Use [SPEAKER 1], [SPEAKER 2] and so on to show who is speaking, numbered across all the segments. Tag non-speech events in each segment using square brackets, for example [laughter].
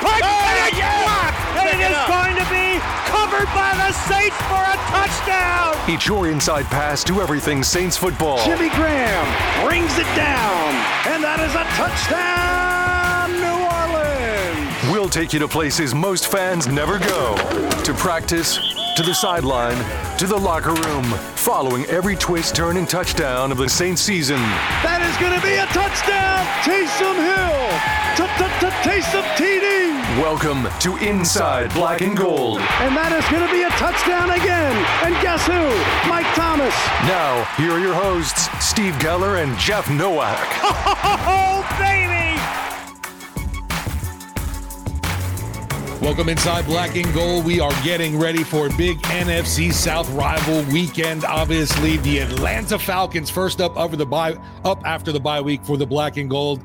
[SPEAKER 1] punt, oh, and it's yes. blocked, and it is going to be covered by the Saints for a touchdown.
[SPEAKER 2] It's your inside pass to everything Saints football.
[SPEAKER 1] Jimmy Graham brings it down, and that is a touchdown, New Orleans.
[SPEAKER 2] We'll take you to places most fans never go to practice to the sideline, to the locker room, following every twist, turn, and touchdown of the Saints season.
[SPEAKER 1] That is going to be a touchdown, Taysom Hill, Taysom TD.
[SPEAKER 2] Welcome to Inside Black and Gold.
[SPEAKER 1] And that is going to be a touchdown again. And guess who? Mike Thomas.
[SPEAKER 2] Now, here are your hosts, Steve Geller and Jeff Nowak. [laughs]
[SPEAKER 1] Oh, baby!
[SPEAKER 3] Welcome inside Black and Gold. We are getting ready for a big NFC South rival weekend. Obviously, the Atlanta Falcons first up over the bye up after the bye week for the Black and Gold.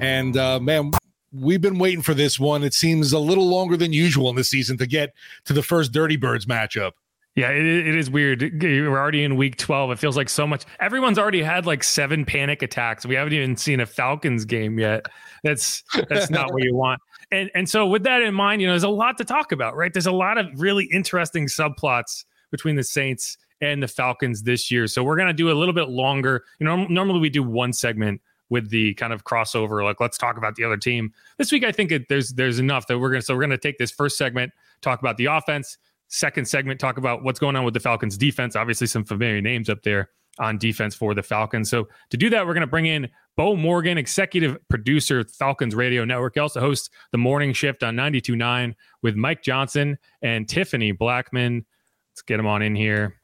[SPEAKER 3] And uh, man, we've been waiting for this one. It seems a little longer than usual in the season to get to the first Dirty Birds matchup.
[SPEAKER 4] Yeah, it, it is weird. We're already in week 12. It feels like so much. Everyone's already had like seven panic attacks. We haven't even seen a Falcons game yet. That's that's not what you want and and so with that in mind, you know, there's a lot to talk about, right? There's a lot of really interesting subplots between the Saints and the Falcons this year. So we're gonna do a little bit longer. You know, normally we do one segment with the kind of crossover, like let's talk about the other team. This week, I think it, there's there's enough that we're gonna so we're gonna take this first segment, talk about the offense. Second segment, talk about what's going on with the Falcons defense. Obviously, some familiar names up there on defense for the Falcons. So to do that, we're going to bring in Beau Morgan, executive producer, Falcons Radio Network. He also hosts the morning shift on 92.9 with Mike Johnson and Tiffany Blackman. Let's get him on in here.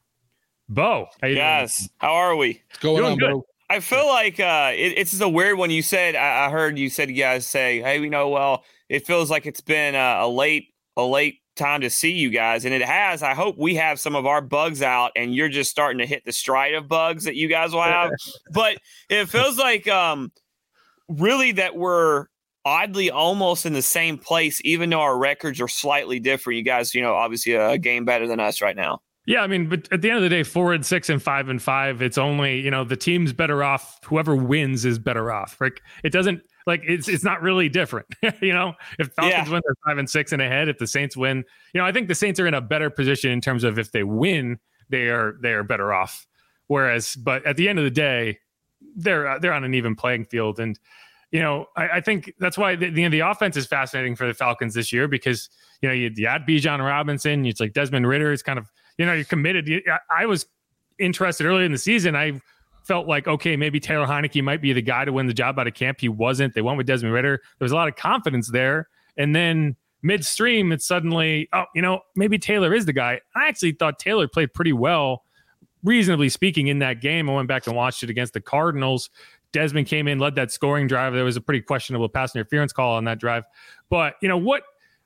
[SPEAKER 4] Beau,
[SPEAKER 5] how yes. Doing? How are we?
[SPEAKER 3] What's going Doing on, good. Beau?
[SPEAKER 5] I feel like uh, it, it's just a weird one. You said I, I, heard you said you guys say, "Hey, we know well." It feels like it's been a, a late, a late time to see you guys. And it has. I hope we have some of our bugs out and you're just starting to hit the stride of bugs that you guys will have. [laughs] but it feels like um really that we're oddly almost in the same place, even though our records are slightly different. You guys, you know, obviously a game better than us right now.
[SPEAKER 4] Yeah, I mean, but at the end of the day, four and six and five and five, it's only, you know, the team's better off. Whoever wins is better off. Like it doesn't like it's it's not really different. [laughs] you know, if Falcons yeah. win, they're five and six and ahead. If the Saints win, you know, I think the Saints are in a better position in terms of if they win, they are they are better off. Whereas, but at the end of the day, they're uh, they're on an even playing field, and you know, I, I think that's why the, the, the offense is fascinating for the Falcons this year because you know you, you add Bijan Robinson, it's like Desmond Ridder is kind of you know you're committed. I, was interested early in the season. I felt like, okay, maybe Taylor Heinicke might be the guy to win the job out of camp. He wasn't. They went with Desmond Ridder. There was a lot of confidence there. And then midstream, it's suddenly, oh, you know, maybe Taylor is the guy. I actually thought Taylor played pretty well, reasonably speaking, in that game. I went back and watched it against the Cardinals. Desmond came in, led that scoring drive. There was a pretty questionable pass interference call on that drive. But, you know, what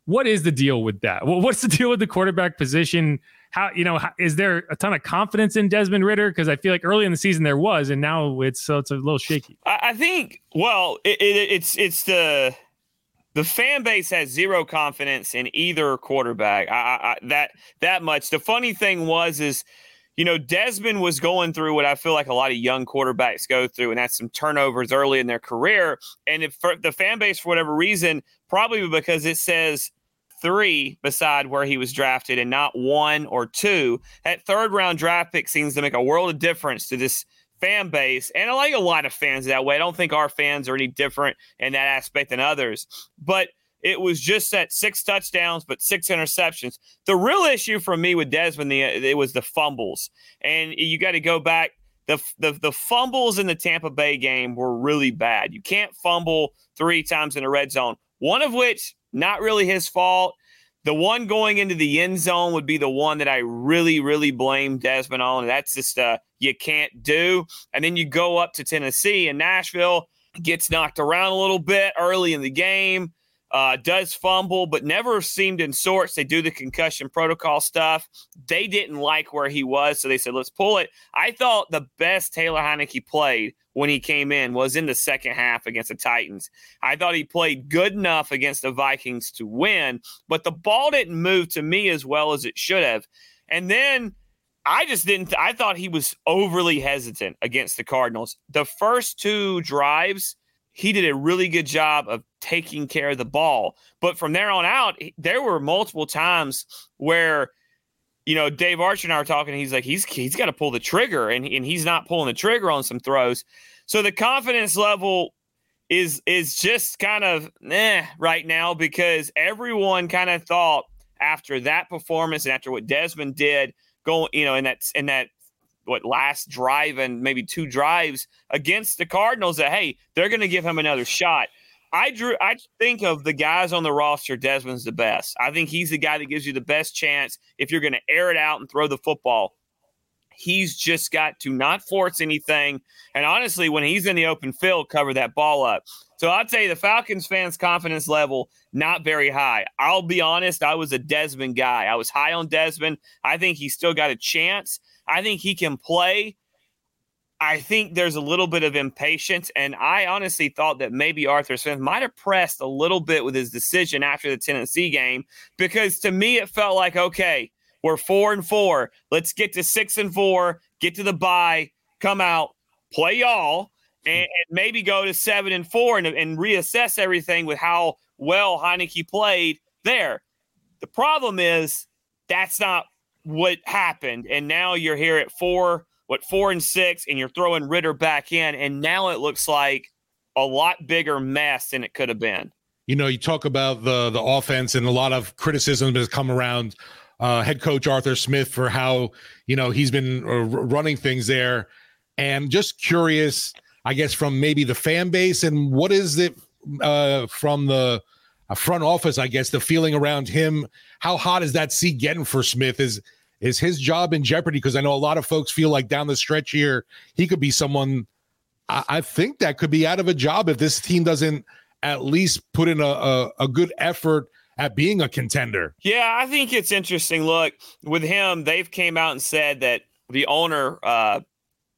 [SPEAKER 4] what is the deal with that? Well, what's the deal with the quarterback position? How you know is there a ton of confidence in Desmond Ridder? Because I feel like early in the season there was, and now it's so it's a little shaky.
[SPEAKER 5] I think well, it, it, it's it's the the fan base has zero confidence in either quarterback. I, I, that that much. The funny thing was is you know, Desmond was going through what I feel like a lot of young quarterbacks go through, and that's some turnovers early in their career. And if the fan base, for whatever reason, probably because it says three beside where he was drafted and not one or two, that third round draft pick seems to make a world of difference to this fan base. And I like a lot of fans that way. I don't think our fans are any different in that aspect than others. But – it was just that six touchdowns, but six interceptions. The real issue for me with Desmond, the, it was the fumbles, and you got to go back. The, the the fumbles in the Tampa Bay game were really bad. You can't fumble three times in the red zone. One of which not really his fault. The one going into the end zone would be the one that I really, really blame Desmond on. That's just uh, you can't do. And then you go up to Tennessee and Nashville gets knocked around a little bit early in the game uh, does fumble, but never seemed in sorts. They do the concussion protocol stuff. They didn't like where he was, so they said, let's pull it. I thought the best Taylor Heinicke played when he came in was in the second half against the Titans. I thought he played good enough against the Vikings to win, but the ball didn't move to me as well as it should have. And then I just didn't, I thought he was overly hesitant against the Cardinals. The first two drives, he did a really good job of taking care of the ball. But from there on out, there were multiple times where you know, Dave Archer and I were talking. He's like, he's he's got to pull the trigger, and and he's not pulling the trigger on some throws. So the confidence level is is just kind of eh right now because everyone kind of thought after that performance and after what Desmond did, going you know in that in that what last drive and maybe two drives against the Cardinals that hey they're going to give him another shot. I drew. I think of the guys on the roster. Desmond's the best. I think he's the guy that gives you the best chance if you're going to air it out and throw the football. He's just got to not force anything, and honestly, when he's in the open field, cover that ball up. So I'd say the Falcons fans' confidence level not very high. I'll be honest. I was a Desmond guy. I was high on Desmond. I think he's still got a chance. I think he can play. I think there's a little bit of impatience, and I honestly thought that maybe Arthur Smith might have pressed a little bit with his decision after the Tennessee game because to me it felt like okay, we're four and four, let's get to six and four, get to the bye, come out, play y'all, and, hmm. and maybe go to seven and four and, and reassess everything with how well Heinicke played there. The problem is that's not what happened, and now you're here at four what four and six, and you're throwing Ridder back in, and now it looks like a lot bigger mess than it could have been.
[SPEAKER 3] You know, you talk about the the offense, and a lot of criticism has come around uh, head coach Arthur Smith for how you know he's been uh, running things there, and just curious, I guess, from maybe the fan base, and what is it uh, from the uh, front office? I guess the feeling around him. How hot is that seat getting for Smith? Is is his job in jeopardy? Because I know a lot of folks feel like down the stretch here, he could be someone. I, I think that could be out of a job if this team doesn't at least put in a, a, a good effort at being a contender.
[SPEAKER 5] Yeah, I think it's interesting. Look, with him, they've came out and said that the owner uh,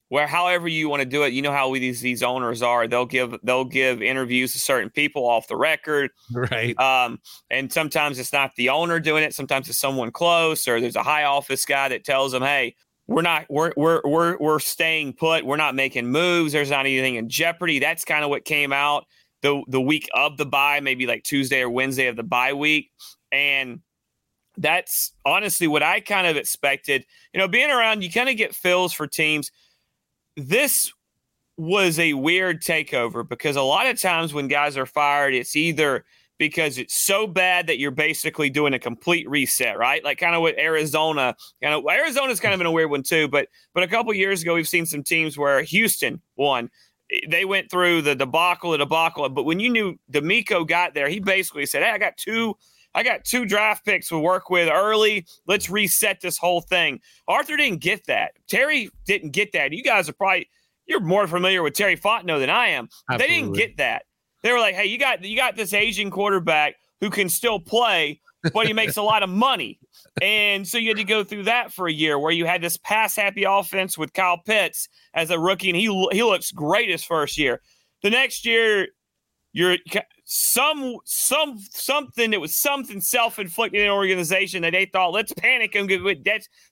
[SPEAKER 5] where however you want to do it you know how we, these these owners are they'll give they'll give interviews to certain people off the record.
[SPEAKER 3] Right.
[SPEAKER 5] Um and sometimes it's not the owner doing it sometimes it's someone close or there's a high office guy that tells them hey we're not we're we're we're, we're staying put we're not making moves there's not anything in jeopardy. That's kind of what came out the the week of the bye, maybe like tuesday or wednesday of the bye week. And that's honestly what i kind of expected. You know being around you kind of get fills for teams this was a weird takeover because a lot of times when guys are fired, it's either because it's so bad that you're basically doing a complete reset, right? Like kind of with Arizona. You know, Arizona's kind of been a weird one too, but but a couple years ago we've seen some teams where Houston won. Eh, they went through the debacle, the debacle. But when you knew DeMeco got there, he basically said, Hey, I got two I got two draft picks to work with early. Let's reset this whole thing. Arthur didn't get that. Terry didn't get that. You guys are probably you're more familiar with Terry Fontenot than I am. Absolutely. They didn't get that. They were like, "Hey, you got you got this Asian quarterback who can still play, but he makes a lot of money." [laughs] And so you had to go through that for a year where you had this pass happy offense with Kyle Pitts as a rookie, and he he looks great his first year. The next year, you're some some something that was something self-inflicted in an organization that they thought let's panic and get with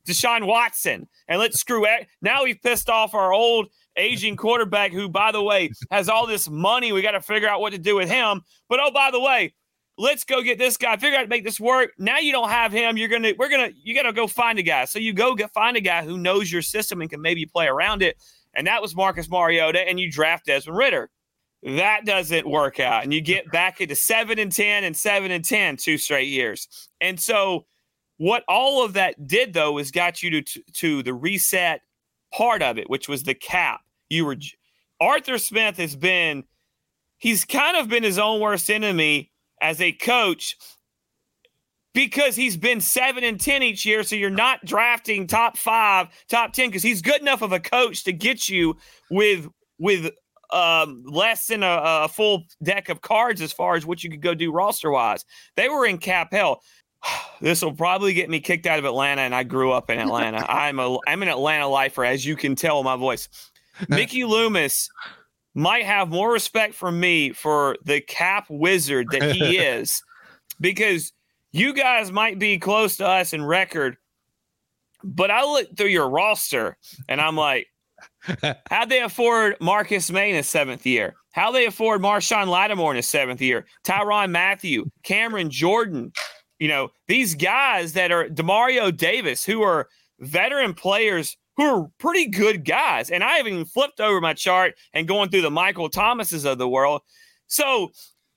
[SPEAKER 5] Deshaun Watson and let's screw it. Now we've pissed off our old aging quarterback who, by the way, has all this money. We got to figure out what to do with him. But oh, by the way, let's go get this guy. Figure out to make this work. Now you don't have him. You're gonna we're gonna you gotta go find a guy. So you go get find a guy who knows your system and can maybe play around it. And that was Marcus Mariota, and you draft Desmond Ridder that doesn't work out. And you get back into 7 and 10 and 7 and 10 two straight years. And so what all of that did though was got you to to the reset part of it which was the cap. You were arthur smith has been he's kind of been his own worst enemy as a coach because he's been 7 and 10 each year so you're not drafting top 5 top 10 cuz he's good enough of a coach to get you with with um, less than a, a, full deck of cards as far as what you could go do roster wise. They were in cap hell. [sighs] This will probably get me kicked out of Atlanta, and I grew up in Atlanta. [laughs] I'm a I'm an Atlanta lifer, as you can tell my voice. Mickey Loomis might have more respect for me for the cap wizard that he [laughs] is, because you guys might be close to us in record, but I look through your roster and I'm like, [laughs] How'd they afford Marcus Maye in his seventh year? How they afford Marshon Lattimore in his seventh year? Tyrann Mathieu, Cameron Jordan. You know, these guys that are Demario Davis, who are veteran players who are pretty good guys. And I haven't even flipped over my chart and going through the Michael Thomases of the world. So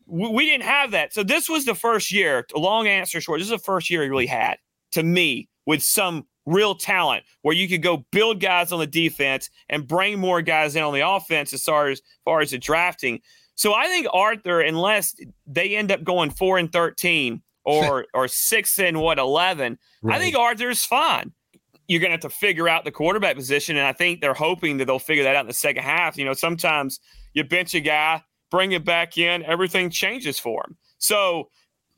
[SPEAKER 5] we didn't have that. So this was the first year, long answer short, this is the first year he really had to me with some real talent where you could go build guys on the defense and bring more guys in on the offense as far as, as far as the drafting. So I think Arthur, unless they end up going four and thirteen [laughs] or or six and what eleven, right. I think Arthur's fine. You're gonna have to figure out the quarterback position, and I think they're hoping that they'll figure that out in the second half. You know, sometimes you bench a guy, bring it back in, everything changes for him. So,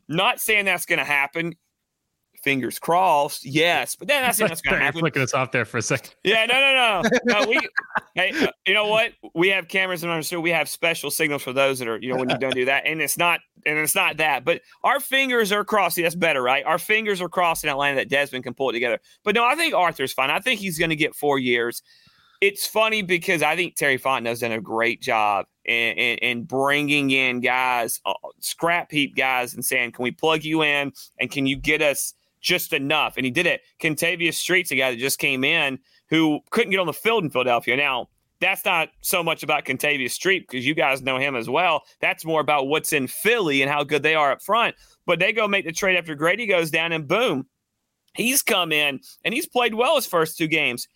[SPEAKER 5] not saying that's going to happen fingers crossed. Yes, but then that's that's going to happen.
[SPEAKER 4] Flicking us off there for a second.
[SPEAKER 5] Yeah, no, no, no. [laughs] no we, hey, uh, you know what? We have cameras in our studio. We have special signals for those that are, you know, when you don't do that, and it's not, and it's not that. But our fingers are crossing. That's better, right? Our fingers are crossed in Atlanta that Desmond can pull it together. But no, I think Arthur's fine. I think he's going to get four years. It's funny because I think Terry Fontenot's done a great job in, in, in, bringing in guys, uh, scrap heap guys, and saying, "Can we plug you in? And can you get us?" Just enough. And he did it. Kentavius Street's a guy that just came in who couldn't get on the field in Philadelphia. Now, that's not so much about Kentavius Street because you guys know him as well. That's more about what's in Philly and how good they are up front. But they go make the trade after Grady goes down, and boom, he's come in and he's played well his first two games.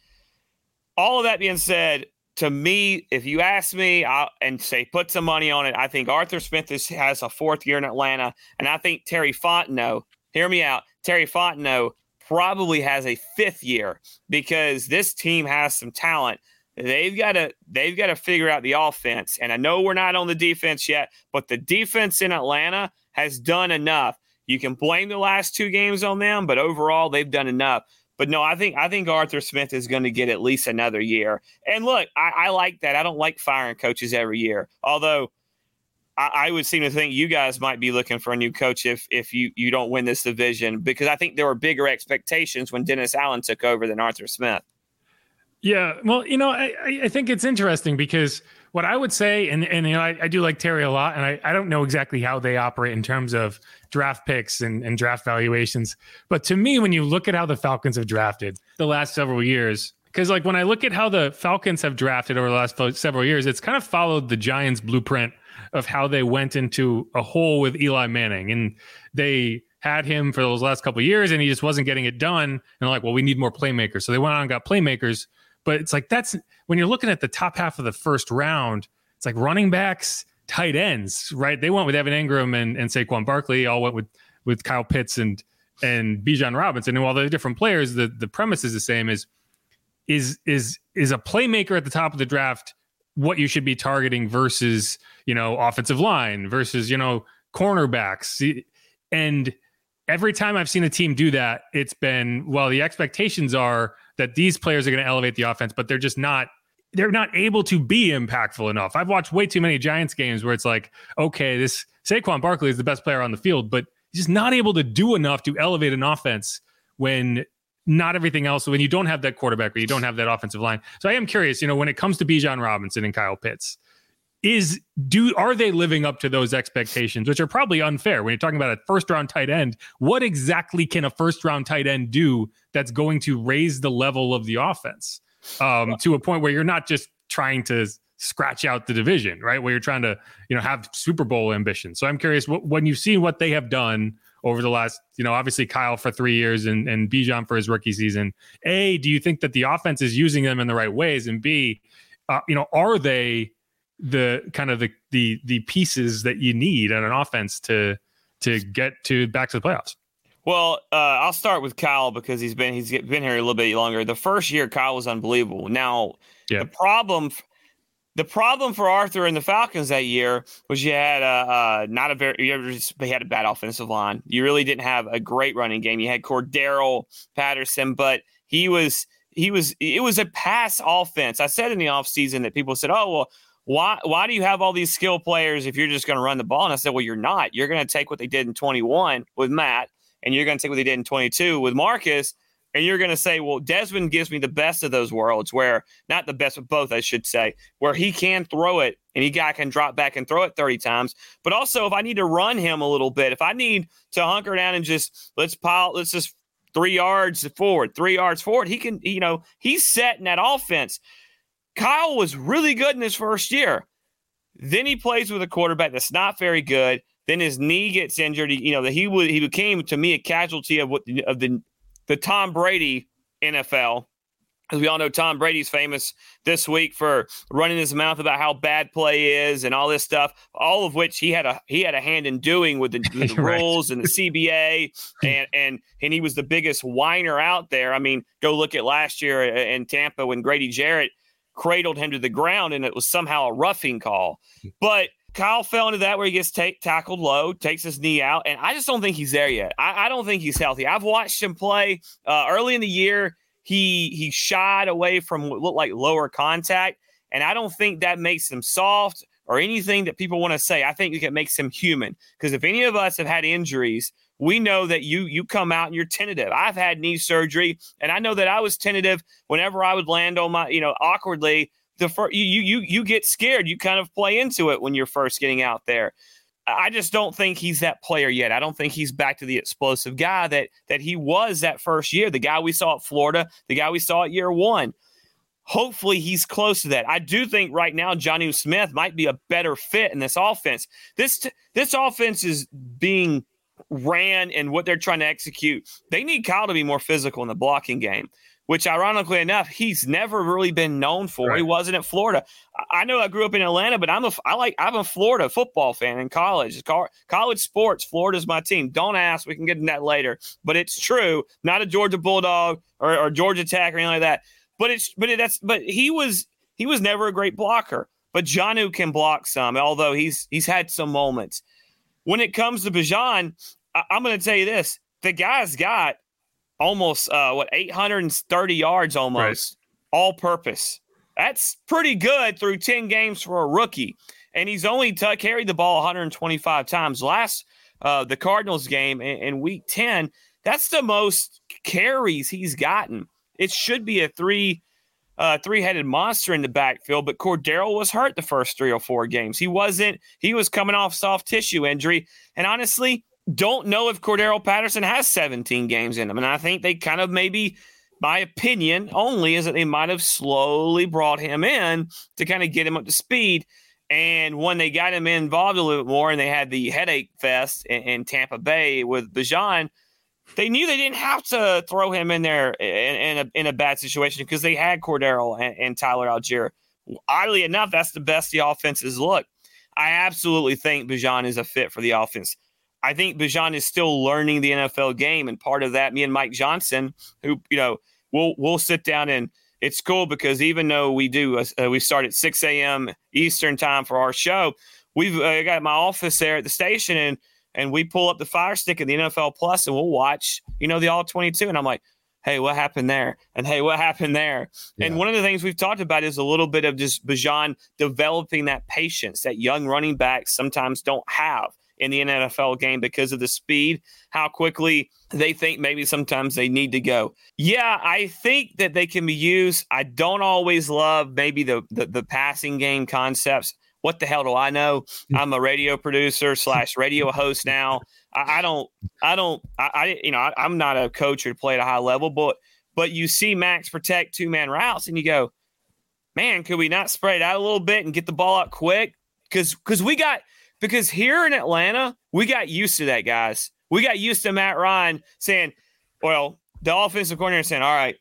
[SPEAKER 5] All of that being said, to me, if you ask me I'll, and say put some money on it, I think Arthur Smith is, has a fourth year in Atlanta, and I think Terry Fontenot, hear me out, Terry Fontenot probably has a fifth year because this team has some talent. They've got to they've got to figure out the offense. And I know we're not on the defense yet, but the defense in Atlanta has done enough. You can blame the last two games on them, but overall they've done enough. But no, I think I think Arthur Smith is going to get at least another year. And look, I, I like that. I don't like firing coaches every year. Although I, I, would seem to think you guys might be looking for a new coach if if you you don't win this division because I think there were bigger expectations when Dennis Allen took over than Arthur Smith.
[SPEAKER 4] Yeah, well, you know, I, I think it's interesting because what I would say, and and you know, I, I do like Terry a lot, and I, I don't know exactly how they operate in terms of draft picks and, and draft valuations, but to me, when you look at how the Falcons have drafted the last several years, because like when I look at how the Falcons have drafted over the last several years, it's kind of followed the Giants' blueprint of how they went into a hole with Eli Manning and they had him for those last couple years and he just wasn't getting it done. And they're like, well, we need more playmakers. So they went on and got playmakers. But it's like that's when you're looking at the top half of the first round, it's like running backs, tight ends, right? They went with Evan Engram and, and Saquon Barkley, all went with with Kyle Pitts and and Bijan Robinson. And while they're different players, the, the premise is the same is is is is a playmaker at the top of the draft what you should be targeting versus you know offensive line versus you know cornerbacks. And every time i've seen a team do that it's been well the expectations are that these players are going to elevate the offense but they're just not they're not able to be impactful enough. I've watched way too many giants games where it's like okay this Saquon Barkley is the best player on the field but he's just not able to do enough to elevate an offense when not everything else when you don't have that quarterback or you don't have that offensive line. So I am curious, you know, when it comes to Bijan Robinson and Kyle Pitts, is do are they living up to those expectations, which are probably unfair when you're talking about a first round tight end? What exactly can a first round tight end do that's going to raise the level of the offense um, to a point where you're not just trying to scratch out the division, right? Where you're trying to, you know, have Super Bowl ambitions. So I'm curious what, when you've seen what they have done over the last, you know, obviously Kyle for three years and, and Bijan for his rookie season. A, do you think that the offense is using them in the right ways? And B, uh, you know, are they the kind of the the the pieces that you need on an offense to to get to back to the playoffs?
[SPEAKER 5] Well, uh, I'll start with Kyle because he's been he's been here a little bit longer. The first year, Kyle was unbelievable. Now, yeah. the problem the problem for Arthur and the Falcons that year was you had a, uh, not a very you had a bad offensive line. You really didn't have a great running game. You had Cordarrelle Patterson, but he was he was it was a pass offense. I said in the offseason that people said, "Oh, well, why why do you have all these skill players if you're just going to run the ball?" And I said, "Well, you're not. You're going to take what they did in 21 with Matt, and you're going to take what they did in 22 with Marcus." And you're going to say, well, Desmond gives me the best of those worlds, where not the best of both, I should say, where he can throw it and he guy can drop back and throw it 30 times. But also, if I need to run him a little bit, if I need to hunker down and just let's pile, let's just three yards forward, three yards forward, he can, you know, he's set in that offense. Kyle was really good in his first year. Then he plays with a quarterback that's not very good. Then his knee gets injured. He, you know that he would he became to me a casualty of what of the the Tom Brady NFL. As we all know, Tom Brady's famous this week for running his mouth about how bad play is and all this stuff. All of which he had a he had a hand in doing with the, [laughs] the right. rules and the CBA, [laughs] and and and he was the biggest whiner out there. I mean, go look at last year uh, in Tampa when Grady Jarrett cradled him to the ground, and it was somehow a roughing call. Hmm. But Kyle fell into that where he gets t- tackled low, takes his knee out, and I just don't think he's there yet. I, I don't think he's healthy. I've watched him play uh, early in the year. He he shied away from what looked like lower contact, and I don't think that makes him soft or anything that people want to say. I think it makes him human. Because if any of us have had injuries, we know that you you come out and you're tentative. I've had knee surgery, and I know that I was tentative whenever I would land on my, you know, awkwardly. The first you you you get scared. You kind of play into it when you're first getting out there. I just don't think he's that player yet. I don't think he's back to the explosive guy that that he was that first year. The guy we saw at Florida, the guy we saw at year one. Hopefully he's close to that. I do think right now Jonnu Smith might be a better fit in this offense. This this offense is being ran and what they're trying to execute, they need Kyle to be more physical in the blocking game, which ironically enough, he's never really been known for. Right. He wasn't at Florida. I know I grew up in Atlanta, but I'm a I like I'm a Florida football fan in college. college sports, Florida's my team. Don't ask, we can get into that later. But it's true. Not a Georgia Bulldog or, or Georgia Tech or anything like that. But it's but it, that's but he was he was never a great blocker. But Jonnu can block some, although he's he's had some moments. When it comes to Bijan, I- am going to tell you this: the guy's got almost uh, what 830 yards, almost right. all purpose. That's pretty good through 10 games for a rookie, and he's only t- carried the ball 125 times. Last uh, the Cardinals game in, in Week 10, that's the most carries he's gotten. It should be a three uh, three-headed monster in the backfield, but Cordarrelle was hurt the first three or four games. He wasn't. He was coming off soft tissue injury, and honestly, don't know if Cordarrelle Patterson has 17 games in him. And I think they kind of maybe, my opinion only, is that they might have slowly brought him in to kind of get him up to speed. And when they got him involved a little bit more, and they had the headache fest in, in Tampa Bay with Bijan – they knew they didn't have to throw him in there in, in a in a bad situation because they had Cordarrelle and, and Tyler Allgeier. Oddly enough, that's the best the offenses look. I absolutely think Bijan is a fit for the offense. I think Bijan is still learning the NFL game, and part of that, me and Mike Johnson, who you know, we'll we'll sit down and it's cool because even though we do uh, we start at 6 a.m. Eastern time for our show, we've uh, got my office there at the station, and and we pull up the fire stick in the NFL Plus and we'll watch, you know, the all 22. And I'm like, hey, what happened there? And hey, what happened there? Yeah. And one of the things we've talked about is a little bit of just Bijan developing that patience that young running backs sometimes don't have in the NFL game because of the speed, how quickly they think maybe sometimes they need to go. Yeah, I think that they can be used. I don't always love maybe the the, the passing game concepts what the hell do I know? Hmm. I'm a radio producer slash radio host now. I, I don't, I don't, I, I you know, I, am not a coach or play at a high level, but but you see Max protect two man routes, and you go, man, could we not spread it out a little bit and get the ball out quick? Because because we got because here in Atlanta we got used to that, guys. We got used to Matt Ryan saying, well, the offensive coordinator saying, all right,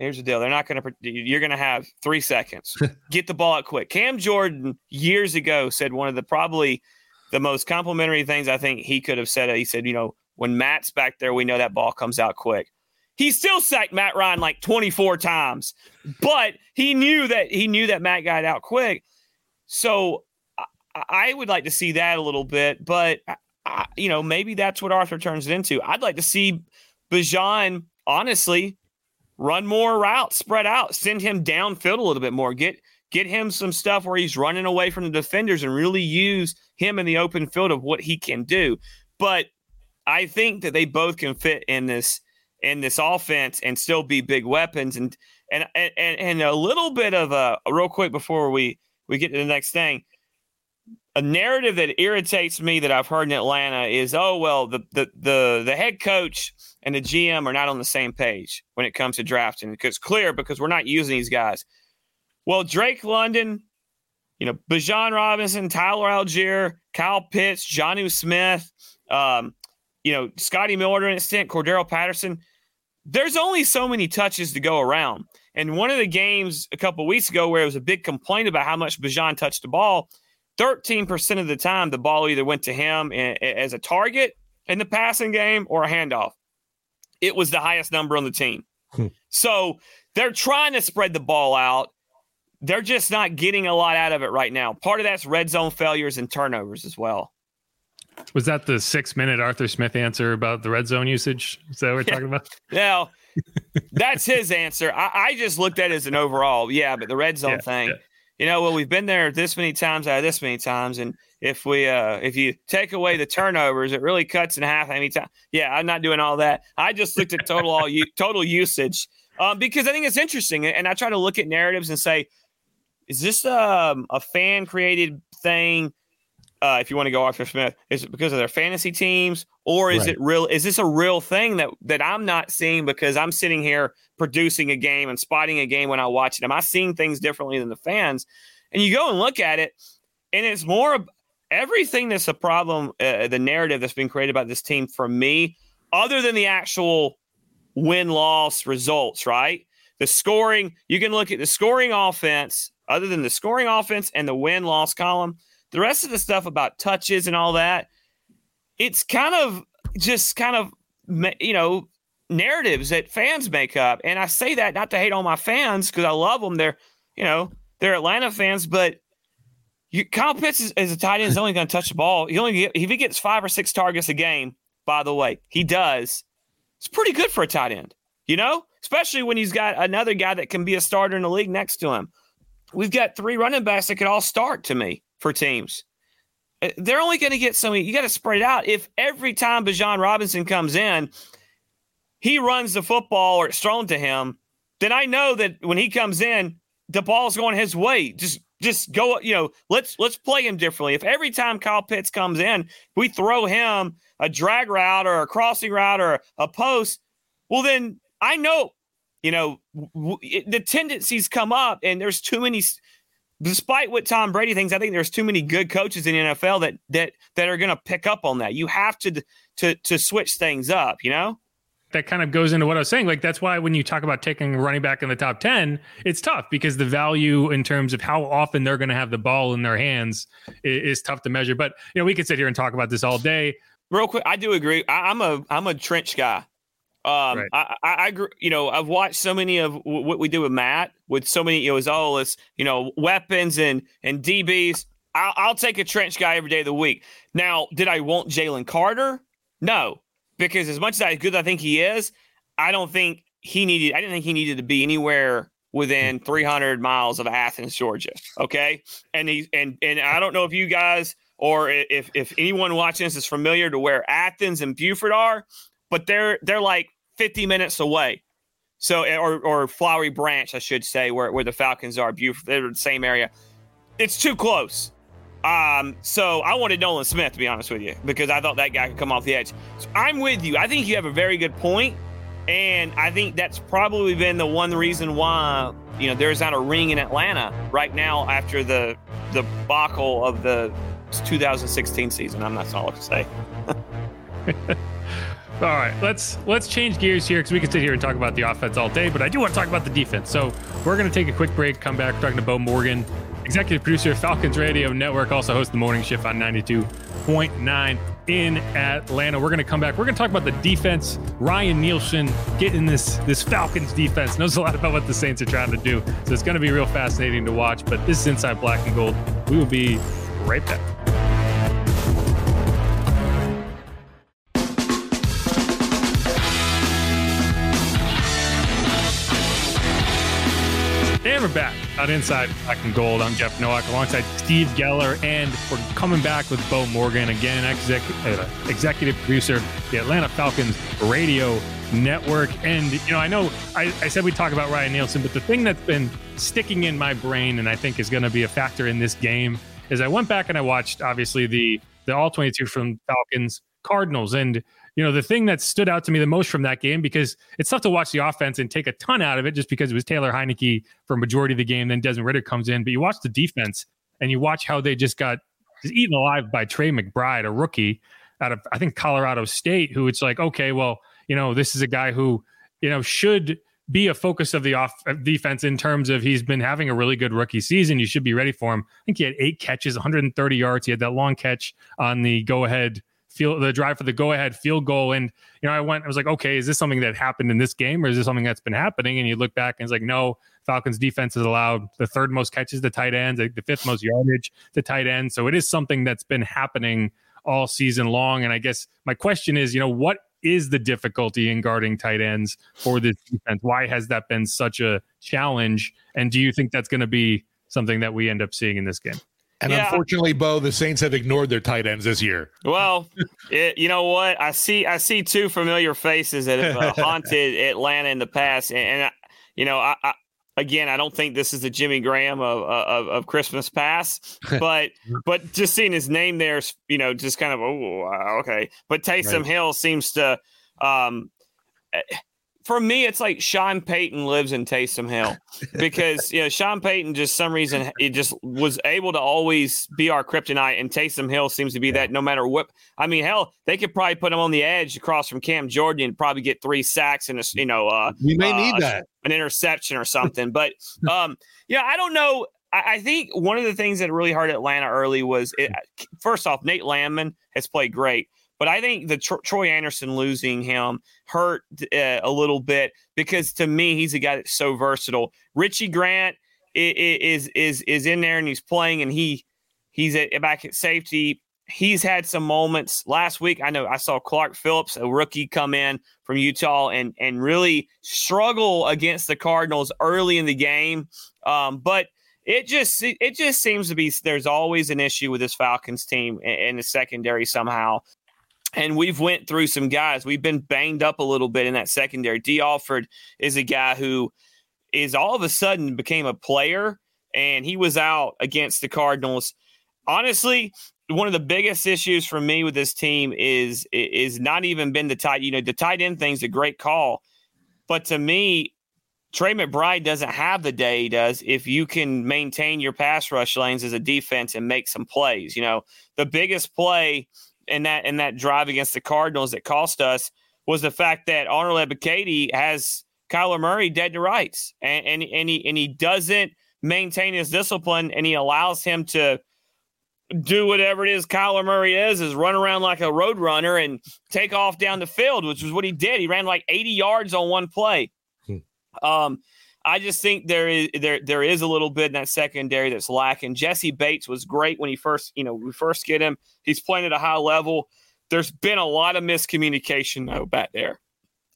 [SPEAKER 5] Here's the deal. They're not going to, you're going to have three seconds. [laughs] Get the ball out quick. Cam Jordan years ago said one of the probably the most complimentary things I think he could have said. He said, you know, when Matt's back there, we know that ball comes out quick. He still sacked Matt Ryan like 24 times, but he knew that he knew that Matt got out quick. So I, would like to see that a little bit, but I, you know, maybe that's what Arthur turns it into. I'd like to see Bijan, honestly, run more routes, spread out, send him downfield a little bit more. Get get him some stuff where he's running away from the defenders and really use him in the open field of what he can do. But I think that they both can fit in this in this offense and still be big weapons. And and and and a little bit of a real quick before we we get to the next thing. A narrative that irritates me that I've heard in Atlanta is, oh well, the the the the head coach and the GM are not on the same page when it comes to drafting. It's clear because we're not using these guys. Well, Drake London, you know, Bijan Robinson, Tyler Allgeier, Kyle Pitts, Jonnu Smith, um, you know, Scotty Miller to an extent, Cordarrelle Patterson. There's only so many touches to go around. And one of the games a couple weeks ago where it was a big complaint about how much Bijan touched the ball, 13% of the time the ball either went to him as a target in the passing game or a handoff. It was the highest number on the team. Hmm. So they're trying to spread the ball out. They're just not getting a lot out of it right now. Part of that's red zone failures and turnovers as well.
[SPEAKER 4] Was that the six minute Arthur Smith answer about the red zone usage? Is that what we're talking about? [laughs]
[SPEAKER 5] Yeah. that's his answer. I, I, just looked at it as an overall. Yeah, but the red zone yeah, thing, yeah. You know, well, we've been there this many times out of this many times. And if we, uh, if you take away the turnovers, it really cuts in half any time. Yeah, I'm not doing all that. I just looked at total all u- total usage um, because I think it's interesting. And I try to look at narratives and say, is this um, a fan created thing? Uh, if you want to go Arthur Smith, is it because of their fantasy teams, or is right. it real? Is this a real thing that that I'm not seeing because I'm sitting here producing a game and spotting a game when I watch it? Am I seeing things differently than the fans? And you go and look at it, and it's more everything that's a problem. Uh, the narrative that's been created about this team for me, other than the actual win loss results, right? The scoring, you can look at the scoring offense other than the scoring offense and the win loss column, the rest of the stuff about touches and all that, it's kind of just kind of, you know, narratives that fans make up. And I say that not to hate on my fans because I love them. They're, you know, they're Atlanta fans, but you, Kyle Pitts is, is a tight end is only going to touch the ball. He only get, if he gets five or six targets a game. By the way, he does. It's pretty good for a tight end, you know, especially when he's got another guy that can be a starter in the league next to him we've got three running backs that could all start to me for teams. Uh, they're only going to get so many. You got to spread it out. If every time Bijan Robinson comes in, he runs the football or it's thrown to him, then I know that when he comes in, the ball's going his way. Just just go, you know, let's let's play him differently. If every time Kyle Pitts comes in, we throw him a drag route or a crossing route or a post, well then I know you know, w- the tendencies come up, and there's too many. Despite what Tom Brady thinks, I think there's too many good coaches in the NFL that that that are going to pick up on that. You have to to to switch things up. You know
[SPEAKER 4] that kind of goes into what I was saying. Like that's why when you talk about taking running back in the top ten, it's tough because the value in terms of how often they're going to have the ball in their hands is, is, tough to measure. But you know, we could sit here and talk about this all day.
[SPEAKER 5] Real quick, I do agree. I, am a I'm a trench guy. Um, right. I, I, I, you know, I've watched so many of what we do with Matt with so many, you know, oh, it's, you know, weapons and, and DBs. I'll, I'll take a trench guy every day of the week. Now, did I want Jalen Carter? No, because as much as I good I think he is, I don't think he needed, I didn't think he needed to be anywhere within 300 miles of Athens, Georgia. Okay. And he, and, and I don't know if you guys, or if, if anyone watching this is familiar to where Athens and Buford are, but they're they're like 50 minutes away. So or or Flowery Branch, I should say, where where the Falcons are. Beautiful, they're the same area. It's too close. Um, so I wanted Nolan Smith to be honest with you because I thought that guy could come off the edge. So I'm with you. I think you have a very good point, and I think that's probably been the one reason why you know there's not a ring in Atlanta right now after the the debacle of the 2016 season. I'm not all to say.
[SPEAKER 4] All right, let's let's change gears here because we could sit here and talk about the offense all day, but I do want to talk about the defense. So we're going to take a quick break, come back, talking to Beau Morgan, executive producer of Falcons Radio Network, also hosts the morning shift on 92.9 in Atlanta. We're going to come back. We're going to talk about the defense. Ryan Nielsen getting this this Falcons defense knows a lot about what the Saints are trying to do, so it's going to be real fascinating to watch. But this is Inside Black and Gold. We will be right back. And we're back on Inside Black and Gold. I'm Jeff Nowak alongside Steve Geller, and we're coming back with Beau Morgan again, exec- uh, executive producer, the Atlanta Falcons Radio Network. And, you know, I know I, I said we talk about Ryan Nielsen, but the thing that's been sticking in my brain and I think is going to be a factor in this game is I went back and I watched, obviously, the, the all 22 from Falcons Cardinals. And, you know, the thing that stood out to me the most from that game, because it's tough to watch the offense and take a ton out of it just because it was Taylor Heinicke for majority of the game. Then Desmond Ridder comes in, but you watch the defense and you watch how they just got just eaten alive by Trey McBride, a rookie out of, I think, Colorado State, who it's like, okay, well, you know, this is a guy who, you know, should be a focus of the off defense in terms of he's been having a really good rookie season. You should be ready for him. I think he had eight catches, 130 yards. He had that long catch on the go ahead field, the drive for the go ahead field goal. And, you know, I went, I was like, okay, is this something that happened in this game or is this something that's been happening? And you look back and it's like, no, Falcons defense has allowed the third most catches to tight ends, the fifth most yardage to tight ends. So it is something that's been happening all season long. And I guess my question is, you know, what is the difficulty in guarding tight ends for this defense? Why has that been such a challenge? And do you think that's going to be something that we end up seeing in this game?
[SPEAKER 3] And yeah. unfortunately, Beau, the Saints have ignored their tight ends this year.
[SPEAKER 5] Well, it, you know what? I see I see two familiar faces that have uh, [laughs] haunted Atlanta in the past, and, and you know, I, I, again, I don't think this is the Jimmy Graham of of, of Christmas past, [laughs] but but just seeing his name there, you know, just kind of oh okay. But Taysom right. Hill seems to um, eh, for me, it's like Sean Payton lives in Taysom Hill because you know Sean Payton just some reason it just was able to always be our kryptonite, and Taysom Hill seems to be that no matter what. I mean, hell, they could probably put him on the edge across from Cam Jordan and probably get three sacks and a you know uh,
[SPEAKER 3] we may
[SPEAKER 5] uh,
[SPEAKER 3] need that
[SPEAKER 5] an interception or something. but um, yeah, I don't know. I, I, think one of the things that really hurt Atlanta early was it, first off, Nate Landman has played great. But I think the Tro- Troy Anderson losing him hurt uh, a little bit because to me he's a guy that's so versatile. Richie Grant is is is in there and he's playing and he he's at, back at safety. He's had some moments last week. I know I saw Clark Phillips, a rookie, come in from Utah and and really struggle against the Cardinals early in the game. Um, but it just it just seems to be there's always an issue with this Falcons team in the secondary somehow and we've went through some guys. We've been banged up a little bit in that secondary. Dee Alford is a guy who is all of a sudden became a player, and he was out against the Cardinals. Honestly, one of the biggest issues for me with this team is is not even been the tight. You know, the tight end thing's a great call, but to me, Trey McBride doesn't have the day he does if you can maintain your pass rush lanes as a defense and make some plays. You know, the biggest play in that in that drive against the Cardinals that cost us was the fact that Arnold Ebiketie has Kyler Murray dead to rights, and and and he and he doesn't maintain his discipline, and he allows him to do whatever it is Kyler Murray is, is run around like a road runner and take off down the field, which was what he did. He ran like 80 yards on one play. Hmm. Um, I just think there is there there is a little bit in that secondary that's lacking. Jessie Bates was great when he first, you know, we first get him. He's playing at a high level. There's been a lot of miscommunication though back there.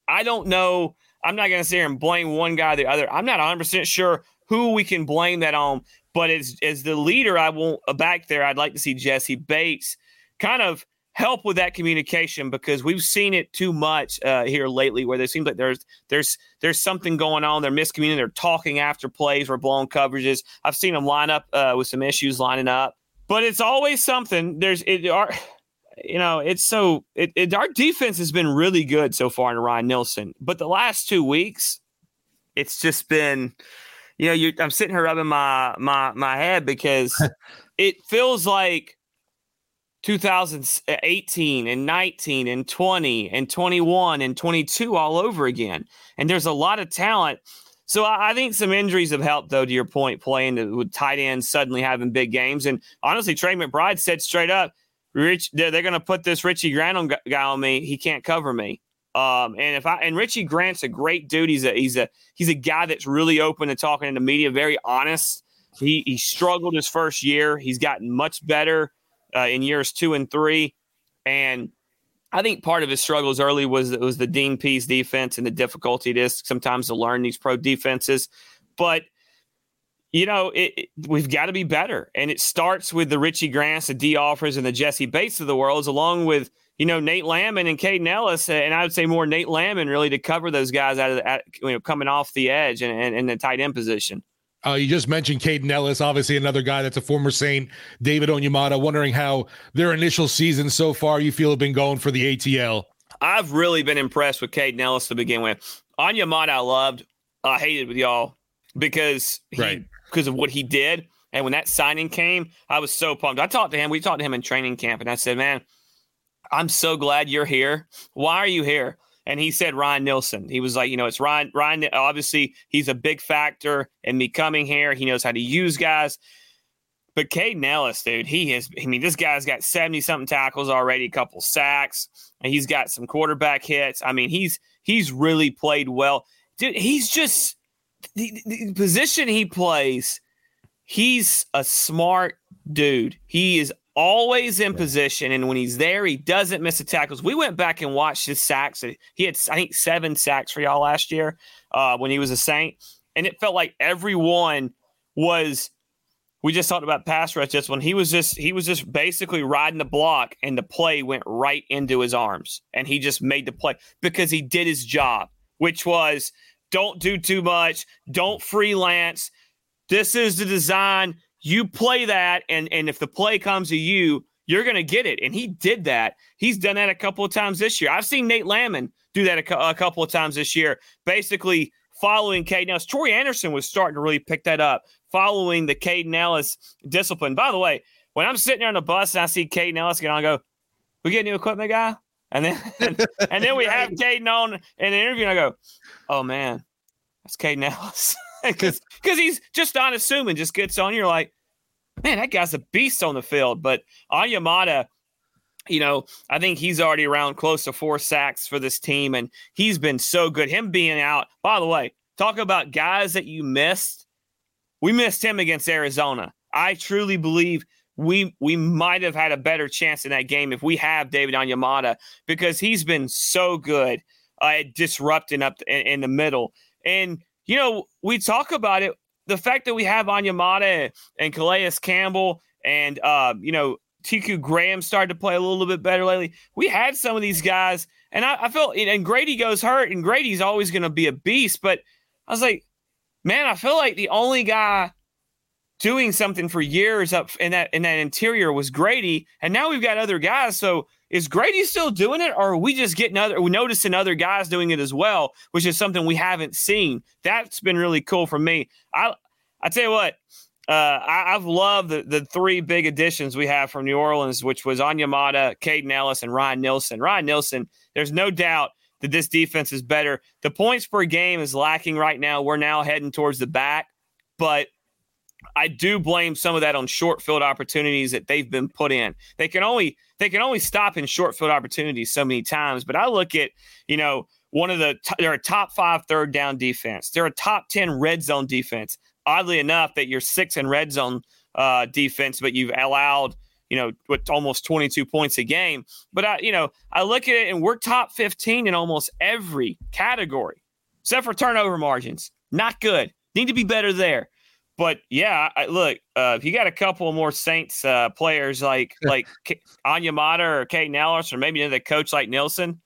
[SPEAKER 5] I don't know. I'm not going to sit here and blame one guy or the other. I'm not 100 percent sure who we can blame that on. But as as the leader, I want uh, back there. I'd like to see Jessie Bates kind of help with that communication because we've seen it too much uh, here lately where there seems like there's there's there's something going on. They're miscommunicating. They're talking after plays. Or blowing coverages. I've seen them line up uh, with some issues lining up. But it's always something. There's it are you know it's so it, it our defense has been really good so far in ryan nielsen. But the last two weeks it's just been you know i'm sitting here rubbing my my my head because [laughs] it feels like 2018 and 19 and 20 and 21 and 22 all over again. And there's a lot of talent. So I, think some injuries have helped, though, to your point, playing with tight ends suddenly having big games. And honestly, Trey McBride said straight up, Rich, they're, they're going to put this Richie Grant guy on me. He can't cover me. Um, and if I and Richie Grant's a great dude. He's a he's a he's a guy that's really open to talking in the media, very honest. He he struggled his first year. He's gotten much better uh, in years two and three. And I think part of his struggles early was was the Dean Pees defense and the difficulty it is sometimes to learn these pro defenses. But you know, it, it, we've got to be better, and it starts with the Richie Grants, the Dee Alfords, and the Jessie Bates of the world, along with you know, Nate Landman and Kaden Elliss, and I would say more Nate Landman really to cover those guys out of the, you know coming off the edge and, and, and the tight end position.
[SPEAKER 3] Uh, you just mentioned Kaden Elliss, obviously another guy that's a former Saint. David Onyemata, wondering how their initial season so far you feel have been going for the ATL.
[SPEAKER 5] I've really been impressed with Kaden Elliss to begin with. Onyemata, I loved. I hated with y'all because he, right. because of what he did. And when that signing came, I was so pumped. I talked to him. We talked to him in training camp, and I said, "Man, I'm so glad you're here. Why are you here?" And he said Ryan Nielsen. He was like, you know, it's Ryan. Ryan, obviously, he's a big factor in me coming here. He knows how to use guys. But Kaden Elliss, dude, he has. I mean, this guy's got seventy something tackles already, a couple sacks, and he's got some quarterback hits. I mean, he's he's really played well, dude. He's just the, the position he plays. He's a smart dude. He is always in position, and when he's there, he doesn't miss the tackles. We went back and watched his sacks. He had, I think, seven sacks for y'all last year uh, when he was a Saint, and it felt like every one was. We just talked about pass rush just when he was just he was just basically riding the block, and the play went right into his arms, and he just made the play because he did his job, which was don't do too much, don't freelance. This is the design you play that, and and if the play comes to you, you're going to get it. And he did that. He's done that a couple of times this year. I've seen Nate Landman do that a, a couple of times this year, basically following Kaden Elliss. Troy Anderson was starting to really pick that up, following the Kaden Elliss discipline. By the way, when I'm sitting there on the bus and I see Kaden Elliss get on, I go, we get new equipment, guy? And then and, [laughs] and then we [laughs] have Kaden on in an interview, and I go, oh, man, that's Kaden Elliss. [laughs] Because he's just unassuming, just gets on. You're like, man, that guy's a beast on the field. But Onyemata, you know, I think he's already around close to four sacks for this team, and he's been so good. Him being out, by the way, talk about guys that you missed. We missed him against Arizona. I truly believe we we might have had a better chance in that game if we have David Onyemata because he's been so good uh, at disrupting up in, in the middle. And you know, we talk about it the fact that we have Onyemata and Calais Campbell and uh, you know TQ Graham started to play a little bit better lately. We had some of these guys, and I, I felt and Grady goes hurt, and Grady's always going to be a beast. But I was like, man, I feel like the only guy doing something for years up in that in that interior was Grady, and now we've got other guys. So is Grady still doing it, or are we just getting other we noticing other guys doing it as well, which is something we haven't seen. That's been really cool for me. I I tell you what, uh, I, have loved the, the three big additions we have from New Orleans, which was Onyemata, Kaden Elliss, and Ryan Nielsen. Ryan Nielsen, there's no doubt that this defense is better. The points per game is lacking right now. We're now heading towards the back, but I do blame some of that on short field opportunities that they've been put in. They can only they can only stop in short field opportunities so many times. But I look at you know one of the they're a top five third down defense. They're a top ten red zone defense oddly enough, that you're six in red zone uh, defense, but you've allowed you know with almost 22 points a game. But I, you know, I look at it and we're top 15 in almost every category, except for turnover margins. Not good. Need to be better there. But yeah, I, look, uh, if you got a couple more Saints uh, players like [laughs] like Onyemata or Kaden Elliss or maybe another coach like Nielsen,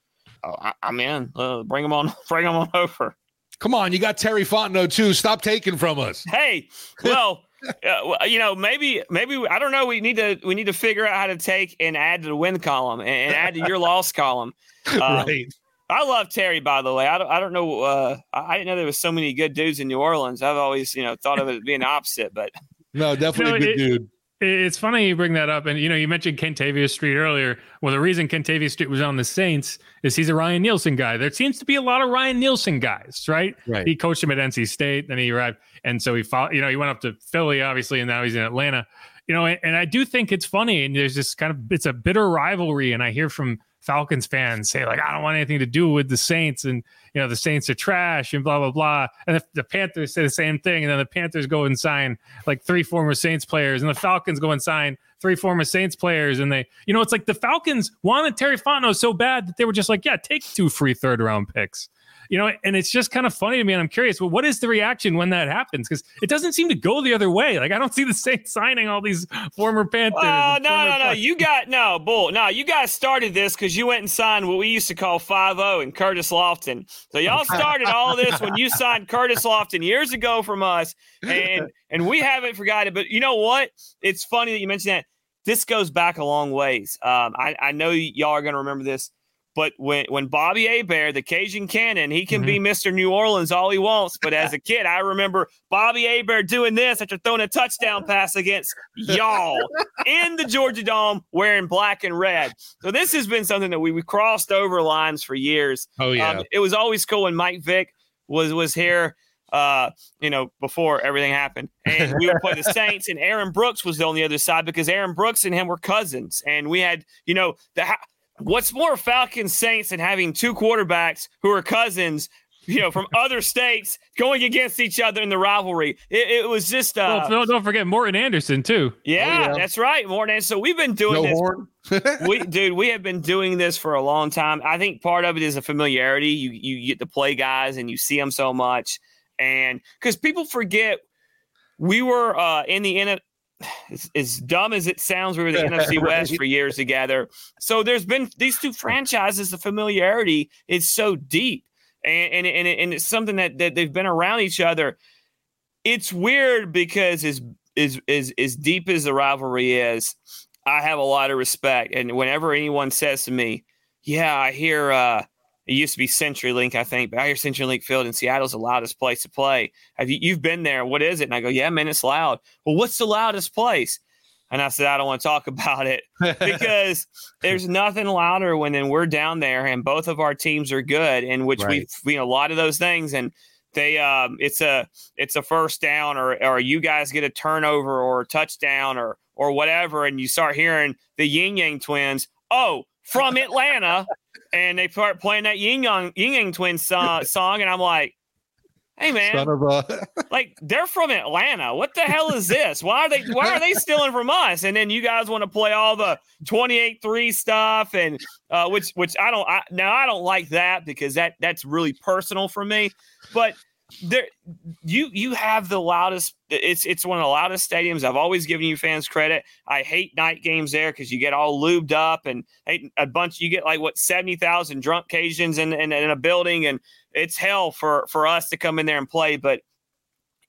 [SPEAKER 5] oh, I, am in. Uh, bring them on, [laughs] bring them on over.
[SPEAKER 3] Come on, you got Terry Fontenot too. Stop taking from us.
[SPEAKER 5] Hey, [laughs] well, uh, you know, maybe, maybe I don't know. We need to we need to figure out how to take and add to the win column and, and add to your loss column. Um, right. I love Terry, by the way. I don't, I don't know. Uh, I didn't know there was so many good dudes in New Orleans. I've always, you know, thought of it being opposite, but [laughs]
[SPEAKER 3] no, definitely you know, a good it, dude.
[SPEAKER 4] It's funny you bring that up, and you know you mentioned Kentavius Street earlier. Well, the reason Kentavius Street was on the Saints is he's a Ryan Nielsen guy. There seems to be a lot of Ryan Nielsen guys, right? Right. He coached him at NC State, then he arrived, and so he fought. You know, he went up to Philly, obviously, and now he's in Atlanta. You know, and, and I do think it's funny, and there's this kind of it's a bitter rivalry, and I hear from Falcons fans say like, I don't want anything to do with the Saints, and you know the Saints are trash, and blah blah blah. And the, the Panthers say the same thing, and then the Panthers go and sign like three former Saints players, and the Falcons go and sign three former Saints players, and they, you know, it's like the Falcons wanted Terry Fontenot so bad that they were just like, yeah, take two free third round picks. You know, and it's just kind of funny to me. And I'm curious, well, what is the reaction when that happens? Because it doesn't seem to go the other way. Like I don't see the Saints signing all these former Panthers.
[SPEAKER 5] Oh no, no, no! You got no bull. No, you guys started this because you went and signed what we used to call five zero and Curtis Lofton. So y'all started all this when you signed Curtis Lofton years ago from us, and and we haven't forgotten. But you know what? It's funny that you mentioned that. This goes back a long ways. Um, I, I know y'all are going to remember this. But when when Bobby Hebert, the Cajun Cannon, he can mm-hmm. be Mr. New Orleans all he wants. But as [laughs] a kid, I remember Bobby Hebert doing this after throwing a touchdown pass against y'all in the Georgia Dome wearing black and red. So this has been something that we, we crossed over lines for years.
[SPEAKER 3] Oh yeah. Um,
[SPEAKER 5] it was always cool when Mike Vick was was here uh, you know, before everything happened. And we would play the [laughs] Saints, and Aaron Brooks was on the other side because Aaron Brooks and him were cousins. And we had, you know, the what's more Falcons Saints than having two quarterbacks who are cousins you know, from [laughs] other states going against each other in the rivalry. It, it was just. Uh,
[SPEAKER 4] well, don't forget Morten Andersen too.
[SPEAKER 5] Yeah, oh, yeah. that's right, Morten. Andersen. So we've been doing no this. [laughs] we, dude, we have been doing this for a long time. I think part of it is a familiarity. You you get to play guys and you see them so much, and because people forget we were uh, in the as, as dumb as it sounds, we were the [laughs] NFC West for years together. So there's been these two franchises. The familiarity is so deep, and and and, and it's something that, that they've been around each other. It's weird because as is is as deep as the rivalry is, I have a lot of respect. And whenever anyone says to me, "Yeah, I hear." uh it used to be CenturyLink, I think, but I hear CenturyLink Field in Seattle's the loudest place to play. Have you you've been there? What is it? And I go, yeah, man, it's loud. Well, what's the loudest place? And I said, I don't want to talk [laughs] about it [laughs] because there's nothing louder when then we're down there and both of our teams are good, in which right. we you know a lot of those things and they um it's a it's a first down or or you guys get a turnover or a touchdown or or whatever, and you start hearing the Ying Yang twins. Oh, from [laughs] Atlanta, and they start playing that Ying Yang Ying Yang Twins song, [laughs] song, and I'm like, "Hey man, a- [laughs] like they're from Atlanta. What the hell is this? Why are they Why are they stealing from us?" And then you guys want to play all the 28-3 stuff, and uh, which which I don't. I, now I don't like that because that that's really personal for me, but there you you have the loudest it's it's one of the loudest stadiums. I've always given you fans credit. I hate night games there because you get all lubed up and a bunch you get like what 70000 drunk cajuns in, in, in a building and it's hell for for us to come in there and play but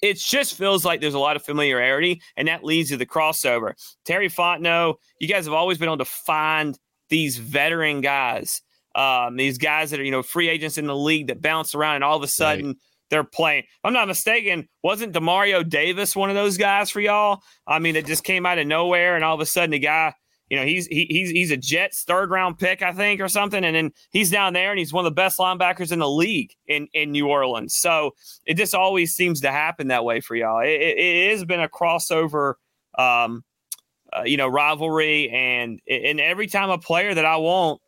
[SPEAKER 5] it just feels like there's a lot of familiarity and that leads to the crossover. Terry fontenot you guys have always been able to find these veteran guys um, these guys that are you know free agents in the league that bounce around and all of a sudden right they're playing. If I'm not mistaken, wasn't Demario Davis one of those guys for y'all? I mean, it just came out of nowhere, and all of a sudden, the guy, you know, he's he, he's he's a Jets third round pick, I think, or something, and then he's down there, and he's one of the best linebackers in the league in in New Orleans. So it just always seems to happen that way for y'all. It, it, it has been a crossover. Um, uh, you know, rivalry, and and every time a player that I want,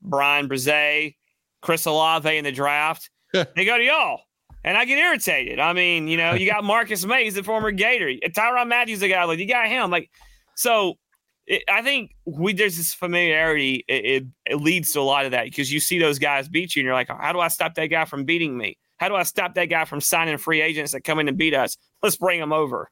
[SPEAKER 5] Bryan Bresee, Chris Olave in the draft, they go to y'all and I get irritated. I mean, you know, you got [laughs] Marcus Maye, the former Gator. Tyrann Mathieu, the guy. Like you got him. Like so. It, I think we there's this familiarity. It, it, it leads to a lot of that because you see those guys beat you, and you're like, how do I stop that guy from beating me? How do I stop that guy from signing free agents that come in and beat us? Let's bring them over.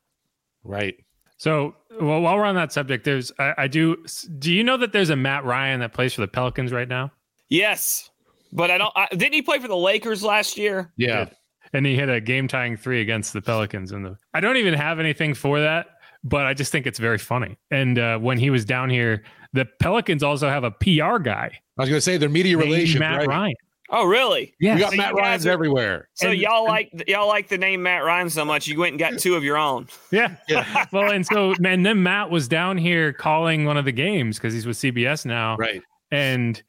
[SPEAKER 3] Right.
[SPEAKER 4] So, well, while we're on that subject, there's I, I, do. Do you know that there's a Matt Ryan that plays for the Pelicans right now?
[SPEAKER 5] Yes, but I don't. I, didn't he play for the Lakers last year?
[SPEAKER 3] Yeah
[SPEAKER 4] and he hit a game tying three against the Pelicans. And the I don't even have anything for that, but I just think it's very funny. And uh, when he was down here, the Pelicans also have a PR guy.
[SPEAKER 3] I was going to say their media relations,
[SPEAKER 4] Matt
[SPEAKER 3] right?
[SPEAKER 4] Ryan.
[SPEAKER 5] Oh, really?
[SPEAKER 3] Yeah, we got so Matt Ryan's are, everywhere.
[SPEAKER 5] So and, y'all like y'all like the name Matt Ryan so much, you went and got two of your own. [laughs]
[SPEAKER 4] Yeah, yeah. [laughs] well, and so man, then Matt was down here calling one of the games because he's with CBS now,
[SPEAKER 3] right?
[SPEAKER 4] And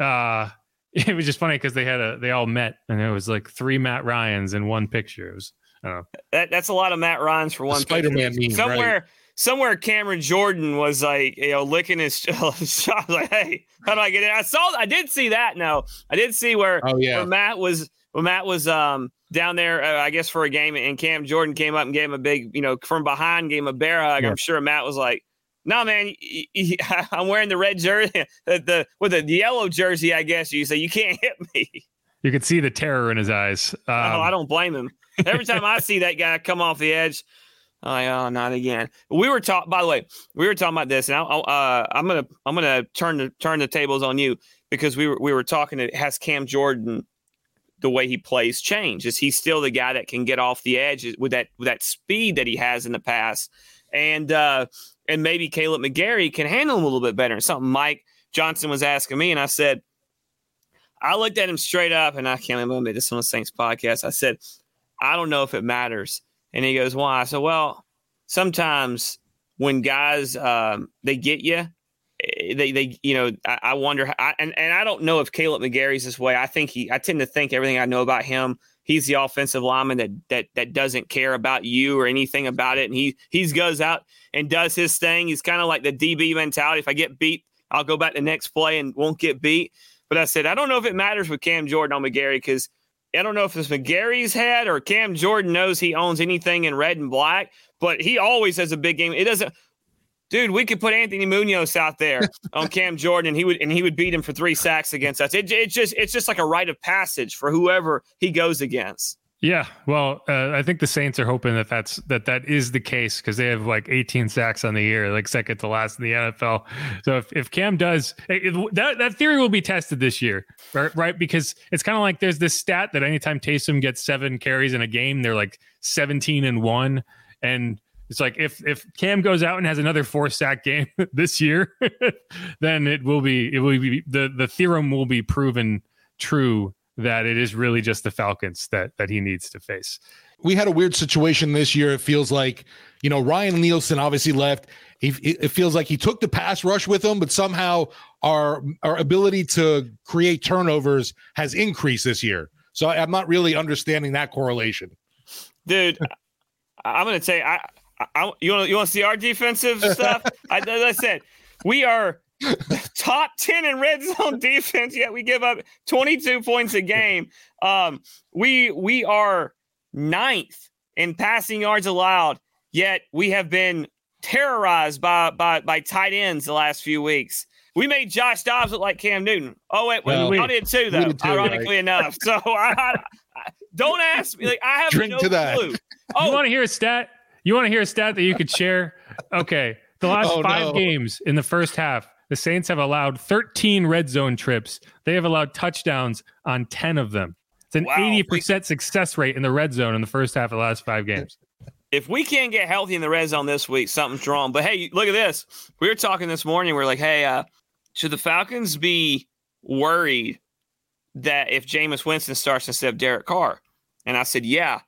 [SPEAKER 4] uh, [laughs] it was just funny because they had a they all met and it was like three Matt Ryans in one picture. It was
[SPEAKER 5] that, that's a lot of Matt Ryans for one.
[SPEAKER 3] Spider Man meme,
[SPEAKER 5] somewhere.
[SPEAKER 3] Right.
[SPEAKER 5] Somewhere Cameron Jordan was like, you know, licking his [laughs] shot. Like, hey, how do I get in? I saw, I did see that. No, I did see where,
[SPEAKER 3] oh, yeah.
[SPEAKER 5] where Matt was, when Matt was um down there, uh, I guess for a game, and Cam Jordan came up and gave him a big, you know, from behind, gave him a bear hug. Yeah. I'm sure Matt was like, no, man, [laughs] I'm wearing the red jersey, the, [laughs] the with the yellow jersey. I guess you say you can't [laughs] hit me.
[SPEAKER 4] You could see the terror in his eyes.
[SPEAKER 5] Um, oh, I don't blame him. Every time I see that guy come off the edge, I'm oh, not again. We were talking. By the way, we were talking about this, and I, uh, I'm gonna I'm gonna turn the turn the tables on you because we were we were talking. It has Cam Jordan the way he plays change? Is he still the guy that can get off the edge with that with that speed that he has in the past? And uh, and maybe Kaleb McGary can handle him a little bit better. Something Mike Johnson was asking me, and I said, I looked at him straight up, and I can't remember this on the Saints podcast. I said, I don't know if it matters. And he goes, Why? I said, Well, sometimes when guys um, they get you, eh, they they you know I, I wonder I, and and I don't know if Kaleb McGary's this way. I think he I tend to think everything I know about him. He's the offensive lineman that that that doesn't care about you or anything about it, and he he goes out and does his thing. He's kind of like the DB mentality. If I get beat, I'll go back the next play and won't get beat. But I said I don't know if it matters with Cam Jordan on McGary because I don't know if it's McGary's head or Cam Jordan knows he owns anything in red and black, but he always has a big game. It doesn't dude, we could put Anthony Munoz out there on [laughs] Cam Jordan, and he would and he would beat him for three sacks against us. It, it just it's just like a rite of passage for whoever he goes against.
[SPEAKER 4] Yeah, well, uh, I think the Saints are hoping that that's that that is the case because they have like 18 sacks on the year, like second to last in the NFL. So if, if Cam does it, that, that theory will be tested this year, right? right? Because it's kind of like there's this stat that anytime Taysom gets seven carries in a game, they're like 17 and one, and it's like if if Cam goes out and has another four sack game [laughs] this year, [laughs] then it will be it will be the the theorem will be proven true that it is really just the Falcons that that he needs to face.
[SPEAKER 3] We had a weird situation this year. It feels like, you know, Ryan Nielsen obviously left. it feels like he took the pass rush with him, but somehow our our ability to create turnovers has increased this year. So I'm not really understanding that correlation.
[SPEAKER 5] Dude, [laughs] I'm going to say I, I you want you want to see our defensive stuff? I, as I said, we are top 10 in red zone [laughs] defense yet we give up 22 points a game um, we we are ninth in passing yards allowed yet we have been terrorized by by by tight ends the last few weeks we made Josh Dobbs look like Cam Newton. Oh wait, well, we, I did too, though. Did too, ironically right? enough. So [laughs] I, I, I, don't ask me. Like I have Drink no to that. clue.
[SPEAKER 4] Oh, you want to hear a stat? You want to hear a stat that you could share? Okay, the last oh, five no. games in the first half, the Saints have allowed 13 red zone trips. They have allowed touchdowns on 10 of them. It's an wow. 80% success rate in the red zone in the first half of the last five games.
[SPEAKER 5] If we can't get healthy in the red zone this week, something's wrong. But hey, look at this. We were talking this morning. We are like, hey, uh, should the Falcons be worried that if Jameis Winston starts instead of Derek Carr? And I said, yeah.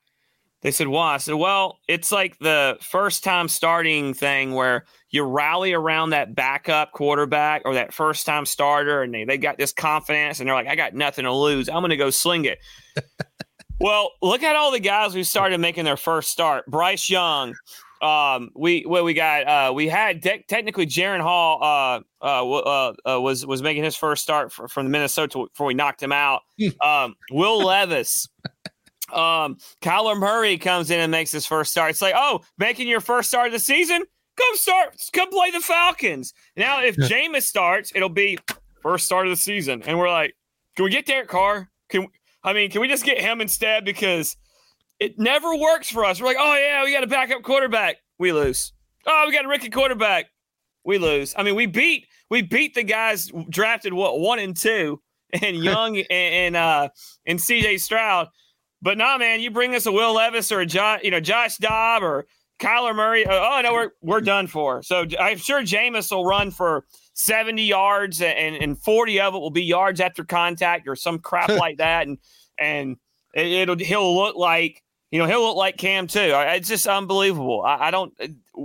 [SPEAKER 5] They said, why? I said, well, it's like the first time starting thing where you rally around that backup quarterback or that first time starter and they, they got this confidence and they're like, I got nothing to lose. I'm going to go sling it. [laughs] well, look at all the guys who started making their first start. Bryce Young. Um, we well, we got uh, we had de- technically Jaren Hall uh, uh, uh, uh, was was making his first start for, from the Minnesota before we knocked him out. um, Will Levis [laughs] um, Kyler Murray comes in and makes his first start. It's like, oh, making your first start of the season? Come start, come play the Falcons. Now, if Jameis starts, it'll be first start of the season. And we're like, can we get Derek Carr? Can I mean, can we just get him instead? Because it never works for us. We're like, oh yeah, we got a backup quarterback. We lose. Oh, we got a rookie quarterback. We lose. I mean, we beat we beat the guys drafted what one and two, and [laughs] Young and, and uh and CJ Stroud. But nah, man, you bring us a Will Levis or a Josh, you know, Josh Dobb or Kyler Murray. Uh, oh no, we're we're done for. So I'm sure Jameis will run for 70 yards and, and 40 of it will be yards after contact or some crap [laughs] like that. And and it, will he'll look like you know he'll look like Cam too. It's just unbelievable. I, I don't. Uh,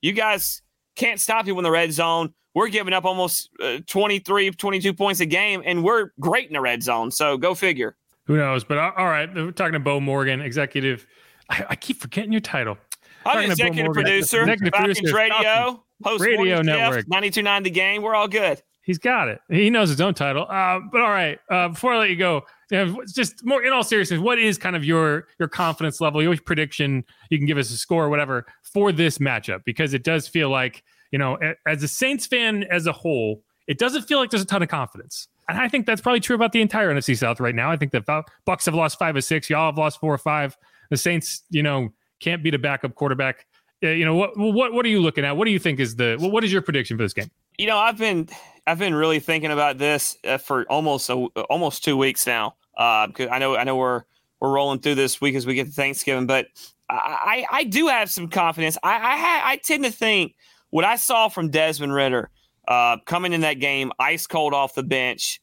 [SPEAKER 5] you guys can't stop you in the red zone. We're giving up almost uh, 23, 22 points a game, and we're great in the red zone. So go figure.
[SPEAKER 4] Who knows? But uh, all right, we're talking to Beau Morgan, executive. I, I keep forgetting your title.
[SPEAKER 5] I'm executive producer, executive Falcons producer, Radio, host
[SPEAKER 4] Radio Network,
[SPEAKER 5] 92.9 The Game. We're all good.
[SPEAKER 4] He's got it. He knows his own title. Uh, but all right, uh, before I let you go, you know, just more in all seriousness, what is kind of your your confidence level, your prediction? You can give us a score or whatever for this matchup because it does feel like you know, as a Saints fan as a whole, it doesn't feel like there's a ton of confidence. And I think that's probably true about the entire NFC South right now. I think the Bucs have lost five or six. Y'all have lost four or five. The Saints, you know, can't beat a backup quarterback. Uh, you know what? What what are you looking at? What do you think is the? What is your prediction for this game?
[SPEAKER 5] You know, I've been I've been really thinking about this uh, for almost a, almost two weeks now. Because uh, I know I know we're we're rolling through this week as we get to Thanksgiving, but I I do have some confidence. I I, I tend to think what I saw from Desmond Ridder uh, coming in that game, ice cold off the bench.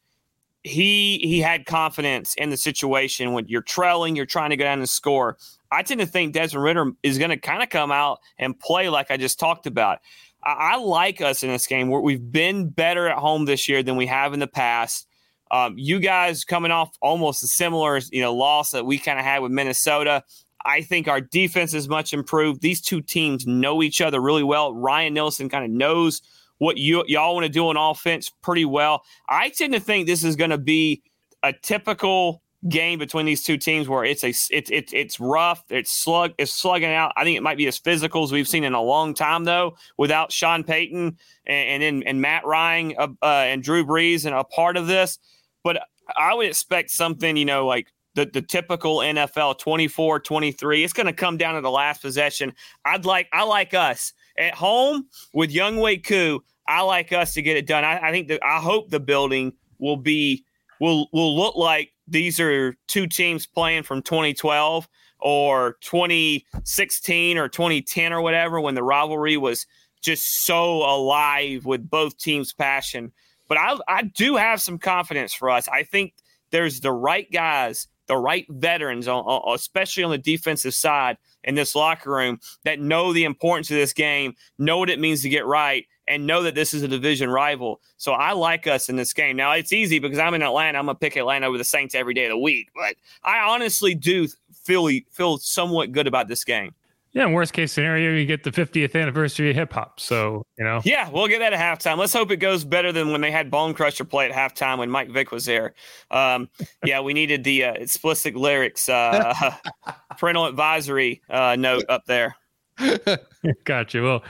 [SPEAKER 5] He he had confidence in the situation when you're trailing, you're trying to go down and score. I tend to think Desmond Ridder is going to kind of come out and play like I just talked about. I, I like us in this game. we have been better at home this year than we have in the past. Um, you guys coming off almost a similar, you know, loss that we kind of had with Minnesota. I think our defense is much improved. These two teams know each other really well. Ryan Nielsen kind of knows what you y'all want to do on offense pretty well. I tend to think this is going to be a typical game between these two teams where it's a it's it's it's rough, it's slug, it's slugging out. I think it might be as physical as we've seen in a long time though, without Sean Payton and and, and Matt Ryan uh, uh, and Drew Brees and a part of this. But I would expect something, you know, like the, the typical NFL 24 23. It's going to come down to the last possession. I'd like, I like us at home with Younghoe Koo. I like us to get it done. I, I think that I hope the building will be, will, will look like these are two teams playing from 2012 or 2016 or 2010 or whatever when the rivalry was just so alive with both teams' passion. But I, I do have some confidence for us. I think there's the right guys, the right veterans, especially on the defensive side in this locker room that know the importance of this game, know what it means to get right, and know that this is a division rival. So I like us in this game. Now it's easy because I'm in Atlanta. I'm gonna pick Atlanta over the Saints every day of the week, but I honestly do feel feel somewhat good about this game.
[SPEAKER 4] Yeah, worst case scenario, you get the 50th anniversary of hip hop. So, you know.
[SPEAKER 5] Yeah, we'll get that at halftime. Let's hope it goes better than when they had Bone Crusher play at halftime when Mike Vick was there. Um, [laughs] yeah, we needed the uh, explicit lyrics uh, [laughs] parental advisory uh, note up there. [laughs]
[SPEAKER 4] gotcha. Well,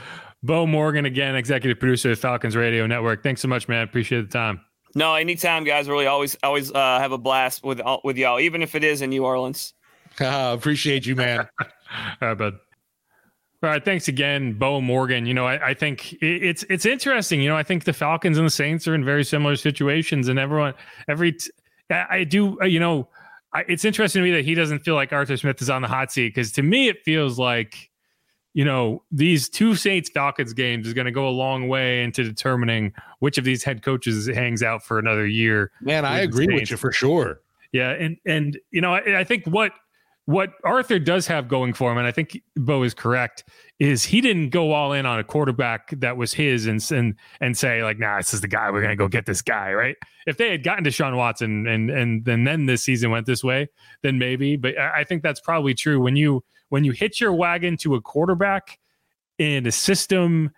[SPEAKER 4] Beau Morgan, again, executive producer of Falcons Radio Network. Thanks so much, man. Appreciate the time.
[SPEAKER 5] No, anytime, guys. Really, always, always uh, have a blast with with y'all, even if it is in New Orleans.
[SPEAKER 3] appreciate you, man.
[SPEAKER 4] All right, bud. All right, thanks again, Beau Morgan. You know, I, I, think it's it's interesting. You know, I think the Falcons and the Saints are in very similar situations, and everyone, every, t- I do, uh, you know, I, it's interesting to me that he doesn't feel like Arthur Smith is on the hot seat because to me it feels like, you know, these two Saints Falcons games is going to go a long way into determining which of these head coaches hangs out for another year.
[SPEAKER 3] Man, I agree with you for sure.
[SPEAKER 4] Yeah, and and you know, I, I think what what Arthur does have going for him, and I think Beau is correct, is he didn't go all in on a quarterback that was his and and and say like, nah, this is the guy. We're gonna go get this guy, right? If they had gotten to Sean Watson and and then then this season went this way, then maybe. But I think that's probably true when you when you hit your wagon to a quarterback in a system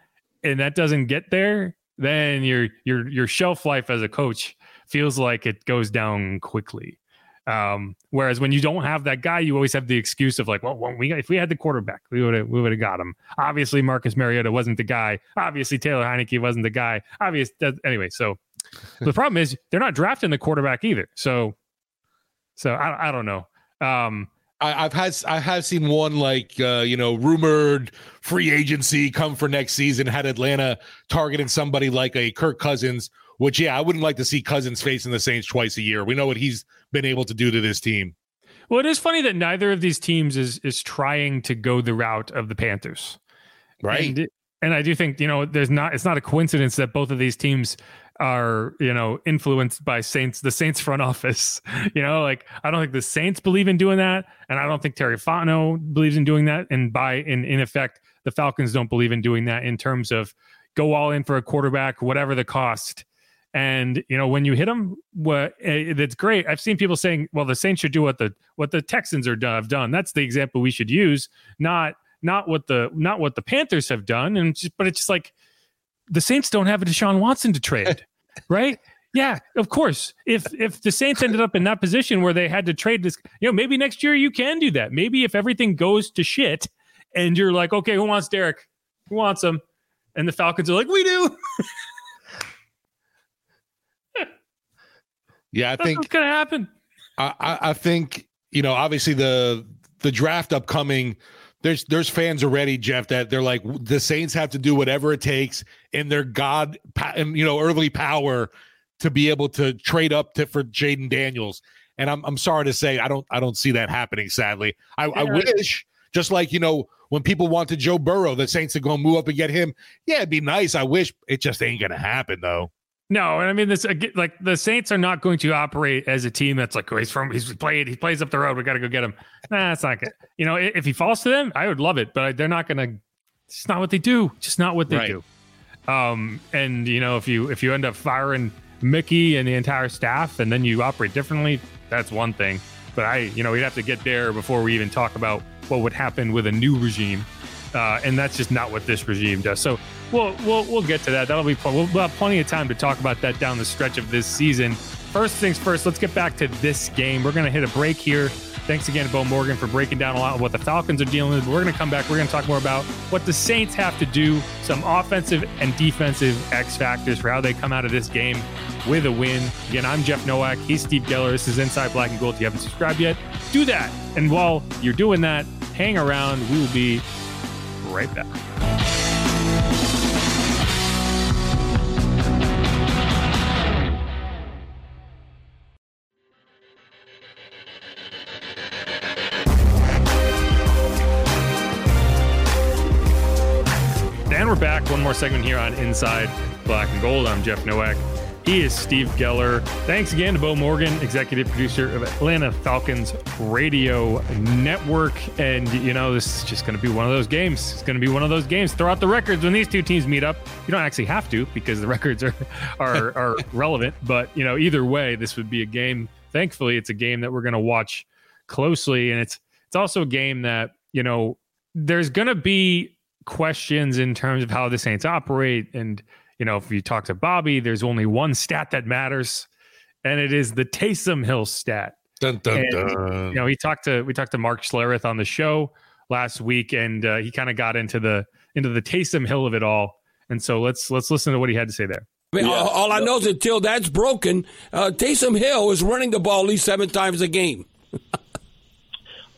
[SPEAKER 4] and that doesn't get there, then your your your shelf life as a coach feels like it goes down quickly. Um, whereas when you don't have that guy, you always have the excuse of like, well, when we if we had the quarterback, we would have we would have got him. Obviously, Marcus Mariota wasn't the guy. Obviously, Taylor Heinicke wasn't the guy. Obvious anyway. So [laughs] the problem is they're not drafting the quarterback either. So so I, I don't know. Um,
[SPEAKER 3] I, have had I have seen one like uh, you know rumored free agency come for next season had Atlanta targeting somebody like a Kirk Cousins which, yeah, I wouldn't like to see Cousins facing the Saints twice a year. We know what he's been able to do to this team.
[SPEAKER 4] Well, it is funny that neither of these teams is is trying to go the route of the Panthers,
[SPEAKER 3] right?
[SPEAKER 4] And, and I do think you know there's not it's not a coincidence that both of these teams are you know influenced by Saints the Saints front [laughs] office. You know, like I don't think the Saints believe in doing that, and I don't think Terry Fontenot believes in doing that. And by in in effect, the Falcons don't believe in doing that in terms of go all in for a quarterback, whatever the cost. And you know, when you hit them, what eh, that's great. I've seen people saying, "Well, the Saints should do what the what the Texans are done, have done." That's the example we should use, not not what the not what the Panthers have done. And just, but it's just like the Saints don't have a Deshaun Watson to trade, [laughs] right? Yeah, of course. If if the Saints ended up in that position where they had to trade this, you know, maybe next year you can do that. Maybe if everything goes to shit and you're like, okay, who wants Derek? Who wants him? And the Falcons are like, we do. [laughs]
[SPEAKER 3] Yeah, I
[SPEAKER 4] That's
[SPEAKER 3] think
[SPEAKER 4] what's gonna happen.
[SPEAKER 3] I, I, I think you know obviously the the draft upcoming. There's there's fans already, Jeff, that they're like the Saints have to do whatever it takes in their God and you know early power to be able to trade up to for Jayden Daniels. And I'm I'm sorry to say I don't I don't see that happening. Sadly, I, I wish just like you know when people wanted Joe Burrow, the Saints are going to move up and get him. Yeah, it'd be nice. I wish it just ain't going to happen though.
[SPEAKER 4] No, and I mean this like the Saints are not going to operate as a team that's like oh, he's from he's played he plays up the road. We got to go get him. Nah, it's not good. You know, if he falls to them, I would love it, but they're not going to. It's not what they do. Just not what they right. do. Um, and you know, if you if you end up firing Mickey and the entire staff, and then you operate differently, that's one thing. But I, you know, we'd have to get there before we even talk about what would happen with a new regime. Uh, and that's just not what this regime does. So we'll we'll we'll get to that. That'll be we'll, we'll have plenty of time to talk about that down the stretch of this season. First things first, let's get back to this game. We're going to hit a break here. Thanks again to Beau Morgan for breaking down a lot of what the Falcons are dealing with. We're going to come back. We're going to talk more about what the Saints have to do, some offensive and defensive X factors for how they come out of this game with a win. Again, I'm Jeff Nowak. He's Steve Geller. This is Inside Black and Gold. If you haven't subscribed yet, do that. And while you're doing that, hang around. We will be right back. And we're back. One more segment here on Inside Black and Gold. I'm Jeff Nowak. He is Steve Geller. Thanks again to Beau Morgan, executive producer of Atlanta Falcons Radio Network. And, you know, this is just going to be one of those games. It's going to be one of those games. Throw out the records when these two teams meet up. You don't actually have to because the [laughs] records are, are, are relevant. But, you know, either way, this would be a game. Thankfully, it's a game that we're going to watch closely. And it's, it's also a game that, you know, there's going to be questions in terms of how the Saints operate and, you know, if you talk to Bobby, there's only one stat that matters, and it is the Taysom Hill stat.
[SPEAKER 3] Dun, dun, and, dun.
[SPEAKER 4] You know, he talked to we talked to Mark Schlereth on the show last week, and uh, he kind of got into the into the Taysom Hill of it all. And so let's let's listen to what he had to say there.
[SPEAKER 6] I mean, yeah. all, all, I know is until that's broken, uh, Taysom Hill is running the ball at least seven times a game. [laughs]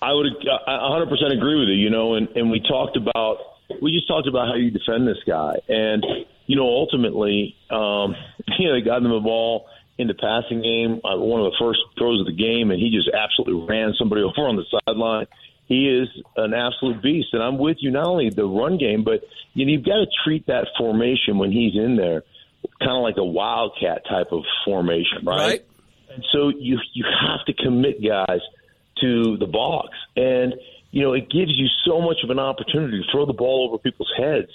[SPEAKER 7] I would 100% agree with you. You know, and and we talked about we just talked about how you defend this guy, and you know, ultimately, um, [laughs] you know, they got him the ball in the passing game, uh, one of the first throws of the game, and he just absolutely ran somebody [laughs] over on the sideline. He is an absolute beast, and I'm with you. Not only the run game, but you know, you've got to treat that formation when he's in there, kind of like a wildcat type of formation, right? right? And so you you have to commit guys to the box, and you know, it gives you so much of an opportunity to throw the ball over people's heads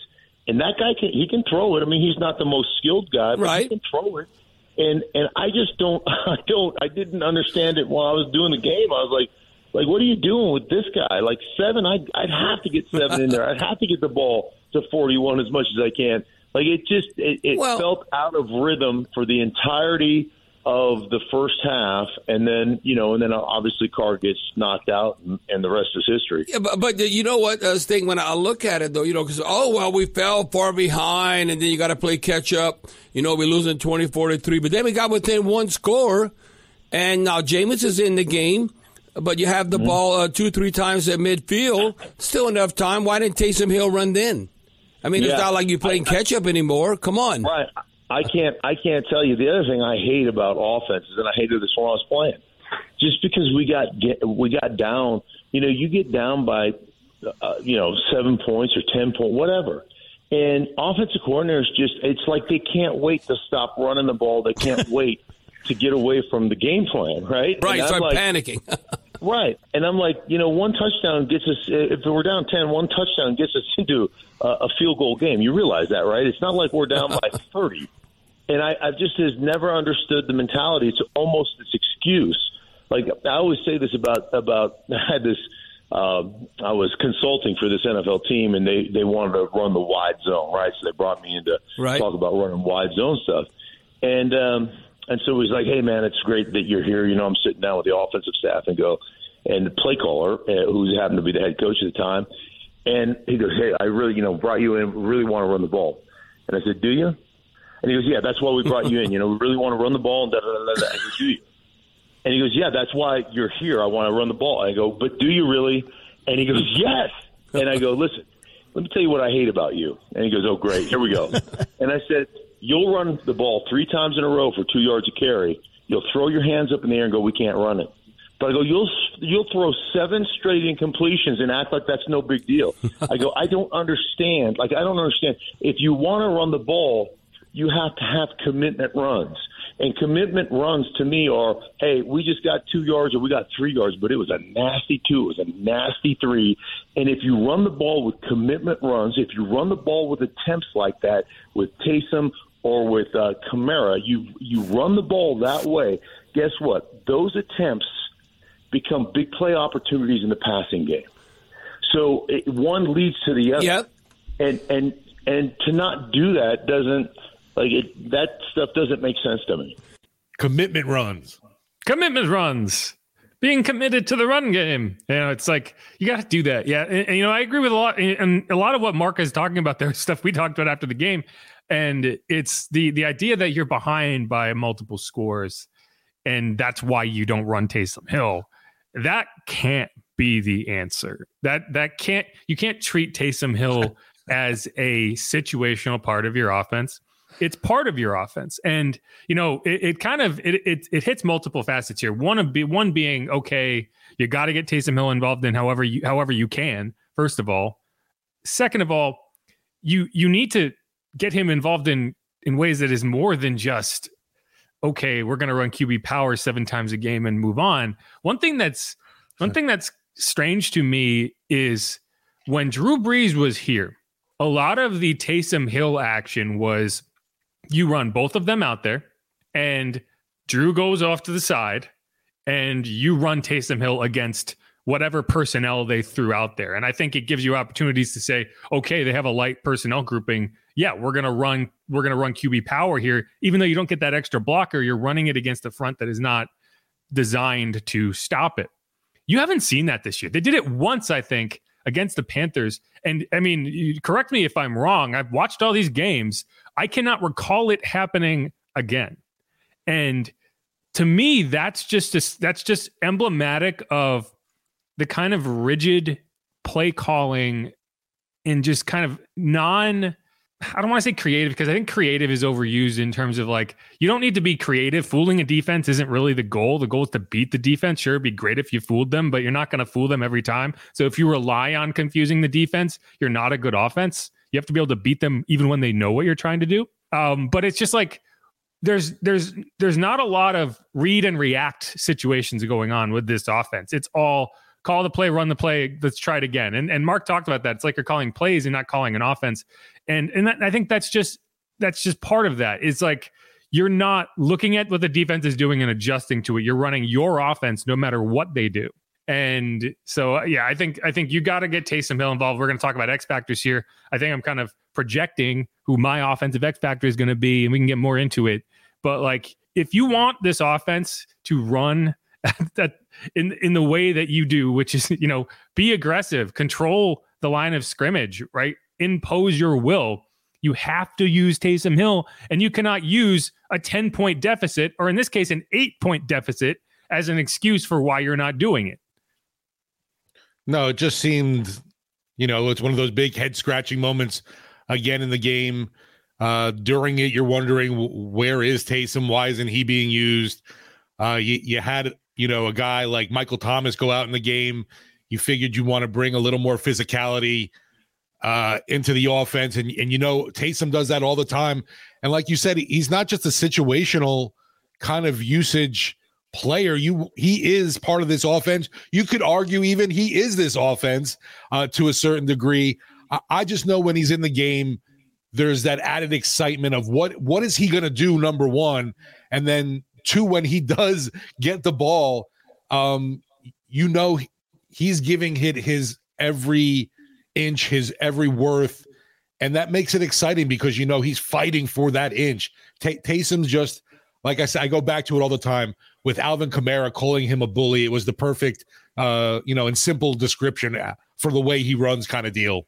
[SPEAKER 7] and that guy can he can throw it. I mean, he's not the most skilled guy, but right. he can throw it. And and I just don't [laughs] I don't I didn't understand it while I was doing the game. I was like, like what are you doing with this guy? Like seven, I'd I'd have to get seven in there. I'd have to get the ball to forty one as much as I can. Like it just it, it well, felt out of rhythm for the entirety of the first half, and then you know, and then obviously Carr gets knocked out, and, and the rest is history.
[SPEAKER 6] Yeah, but, but you know what, uh, Stink? When I look at it, though, you know, because oh well, we fell far behind, and then you got to play catch up. You know, we're losing twenty four to three, but then we got within one score, and now Jameis is in the game. But you have the mm-hmm. ball uh, two, three times at midfield. Still enough time. Why didn't Taysom Hill run then? I mean, yeah. it's not like you're playing catch up anymore. Come on.
[SPEAKER 7] Right. I can't I can't tell you the other thing I hate about offenses, and I hated this when I was playing. Just because we got get, we got down, you know, you get down by, uh, you know, seven points or ten point, whatever, and offensive coordinators just it's like they can't wait to stop running the ball. They can't [laughs] wait to get away from the game plan, right?
[SPEAKER 6] Right, start like, panicking. [laughs]
[SPEAKER 7] right, and I'm like, you know, one touchdown gets us. If we're down ten, one touchdown gets us into a field goal game. You realize that, right? It's not like we're down by [laughs] 30. And I, I just has never understood the mentality. It's almost this excuse. Like I always say this about about [laughs] I had this. Uh, I was consulting for this NFL team, and they they wanted to run the wide zone, right? So they brought me in to right. talk about running wide zone stuff. And um, and so it was like, hey man, it's great that you're here. You know, I'm sitting down with the offensive staff and go, and the play caller, uh, who happened to be the head coach at the time, and he goes, "Hey, I really, you know, brought you in. Really want to run the ball." And I said, "Do you?" And he goes, yeah, that's why we brought you in. You know, we really want to run the ball and da da da da. I go, do you? And he goes, yeah, that's why you're here. I want to run the ball. I go, but do you really? And he goes, yes. And I go, listen, let me tell you what I hate about you. And he goes, oh, great. Here we go. [laughs] and I said, you'll run the ball three times in a row for two yards of carry. You'll throw your hands up in the air and go, we can't run it. But I go, you'll you'll throw seven straight incompletions and act like that's no big deal. [laughs] I go, I don't understand. Like I don't understand. If you want to run the ball, you have to have commitment runs. And commitment runs to me are, hey, we just got two yards or we got three yards, but it was a nasty two, it was a nasty three. And if you run the ball with commitment runs, if you run the ball with attempts like that with Taysom or with uh, Kamara, you you run the ball that way. Guess what? Those attempts become big play opportunities in the passing game. So it, one leads to the other.
[SPEAKER 6] Yep.
[SPEAKER 7] And and and to not do that doesn't like it. That stuff doesn't make sense to me.
[SPEAKER 3] Commitment runs.
[SPEAKER 4] Commitment runs. Being committed to the run game. You know, it's like you got to do that. Yeah, and, and, you know, I agree with a lot, and a lot of what Mark is talking about there, stuff we talked about after the game, and it's the the idea that you're behind by multiple scores, and that's why you don't run Taysom Hill. That can't be the answer. That that can't you can't treat Taysom Hill [laughs] as a situational part of your offense it's part of your offense and you know it, it kind of it, it, it hits multiple facets here one of be one being okay you got to get Taysom Hill involved in however you however you can first of all second of all you you need to get him involved in in ways that is more than just okay we're going to run QB power seven times a game and move on one thing that's one thing that's strange to me is when Drew Brees was here a lot of the Taysom Hill action was you run both of them out there, and Drew goes off to the side, and you run Taysom Hill against whatever personnel they threw out there. And I think it gives you opportunities to say, okay, they have a light personnel grouping. Yeah, we're gonna run, we're gonna run QB power here. Even though you don't get that extra blocker, you're running it against a front that is not designed to stop it. You haven't seen that this year. They did it once, I think, against the Panthers. And I mean, correct me if I'm wrong. I've watched all these games. I cannot recall it happening again. And to me, that's just a, that's just emblematic of the kind of rigid play calling and just kind of non I don't want to say creative because I think creative is overused in terms of like you don't need to be creative. Fooling a defense isn't really the goal. The goal is to beat the defense. Sure, it'd be great if you fooled them, but you're not going to fool them every time. So if you rely on confusing the defense, you're not a good offense. You have to be able to beat them even when they know what you're trying to do. Um, but it's just like there's there's there's not a lot of read and react situations going on with this offense. It's all call the play, run the play, let's try it again. And and Mark talked about that. It's like you're calling plays and not calling an offense. And and that, I think that's just that's just part of that. It's like you're not looking at what the defense is doing and adjusting to it. You're running your offense no matter what they do. And so, uh, yeah, I think I think you got to get Taysom Hill involved. We're going to talk about X factors here. I think I'm kind of projecting who my offensive X factor is going to be, and we can get more into it. But like, if you want this offense to run [laughs] that in in the way that you do, which is [laughs] you know be aggressive, control the line of scrimmage, right? Impose your will. You have to use Taysom Hill, and you cannot use a ten point deficit, or in this case, an eight point deficit, as an excuse for why you're not doing it.
[SPEAKER 3] No, it just seemed, you know, it's one of those big head scratching moments again in the game. Uh, during it, you're wondering where is Taysom? Why isn't he being used? Uh, you, you had, you know, a guy like Michael Thomas go out in the game. You figured you want to bring a little more physicality uh, into the offense, and and you know Taysom does that all the time. And like you said, he's not just a situational kind of usage player. You he is part of this offense. You could argue even he is this offense uh, to a certain degree. I, I just know when he's in the game, there's that added excitement of what what is he going to do? Number one, and then two, when he does get the ball, um, you know he's giving it his every inch, his every worth. And that makes it exciting because you know he's fighting for that inch. T- Taysom's just like I said, I go back to it all the time with Alvin Kamara calling him a bully. It was the perfect, uh, you know, and simple description uh, for the way he runs kind of deal.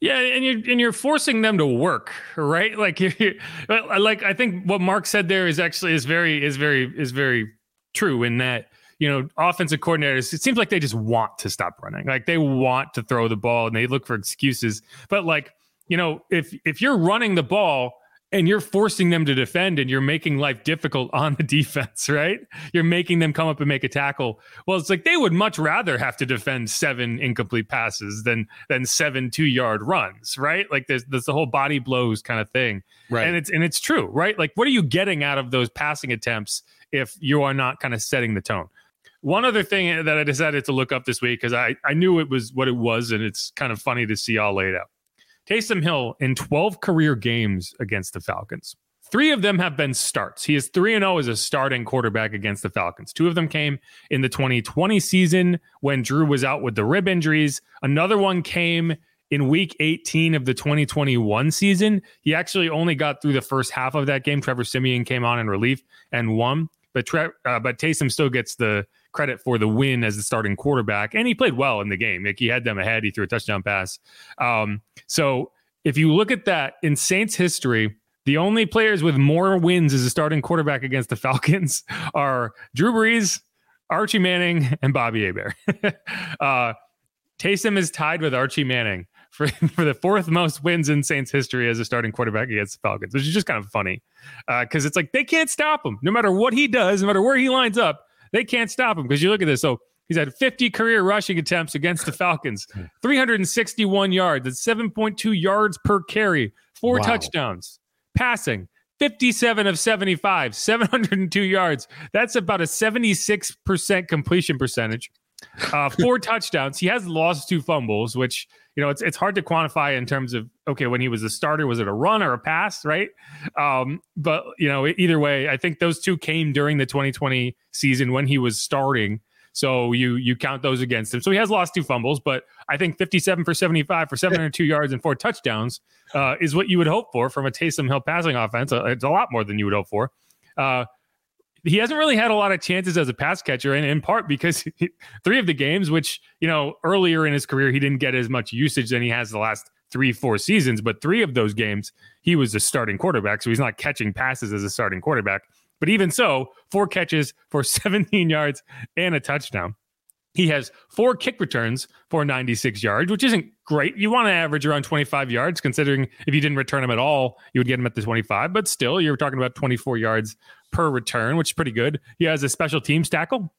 [SPEAKER 4] Yeah, and you're and you're forcing them to work, right? Like [laughs] you like I think what Mark said there is actually is very is very is very true in that you know offensive coordinators it seems like they just want to stop running, like they want to throw the ball and they look for excuses. But like you know if if you're running the ball and you're forcing them to defend and you're making life difficult [laughs] on the defense, right? You're making them come up and make a tackle. Well, it's like they would much rather have to defend seven incomplete passes than than seven two yard runs, right? Like there's there's the whole body blows kind of thing. Right. And it's and it's true, right? Like what are you getting out of those passing attempts if you are not kind of setting the tone? One other thing that I decided to look up this week because I, I knew it was what it was, and it's kind of funny to see all laid out. Taysom Hill in 12 career games against the Falcons. Three of them have been starts. He is 3 0 as a starting quarterback against the Falcons. Two of them came in the 2020 season when Drew was out with the rib injuries. Another one came in week 18 of the 2021 season. He actually only got through the first half of that game. Trevor Siemian came on in relief and won. But Tre- uh, but Taysom still gets the credit for the win as the starting quarterback, and he played well in the game. Like he had them ahead. He threw a touchdown pass. Um, so if you look at that in Saints history, the only players with more wins as a starting quarterback against the Falcons [laughs] are Drew Brees, Archie Manning, and Bobby Hebert. [laughs] uh, Taysom is tied with Archie Manning for, [laughs] for the fourth most wins in Saints history as a starting quarterback against the Falcons, which is just kind of funny because uh, it's like they can't stop him no matter what he does, no matter where he lines up. They can't stop him because you look at this. So he's had 50 career rushing attempts against the Falcons, [laughs] 361 yards, that's 7.2 yards per carry, four wow. touchdowns, passing. 57 of 75, 702 yards. That's about a 76% completion percentage. Uh, four [laughs] touchdowns. He has lost two fumbles, which you know it's it's hard to quantify in terms of okay when he was a starter was it a run or a pass right? Um, but you know either way i think those two came during the 2020 season when he was starting. So you you count those against him. So he has lost two fumbles but i think 57 for 75 for 702 yards and four touchdowns uh, is what you would hope for from a Taysom Hill passing offense. Uh, it's a lot more than you would hope for. Uh, he hasn't really had a lot of chances as a pass catcher, and in part because [laughs] he, three of the games, which you know earlier in his career he didn't get as much usage than he has the last three, four seasons, but three of those games he was a starting quarterback, so he's not catching passes as a starting quarterback. But even so, four catches for [laughs] 17 yards and a touchdown. He has four kick returns for 96 yards, which isn't great. You want to average around 25 yards, considering if you didn't return them at all, you would get him at the 25. But still, you're talking about 24 yards per return, which is pretty good. He has a special teams tackle,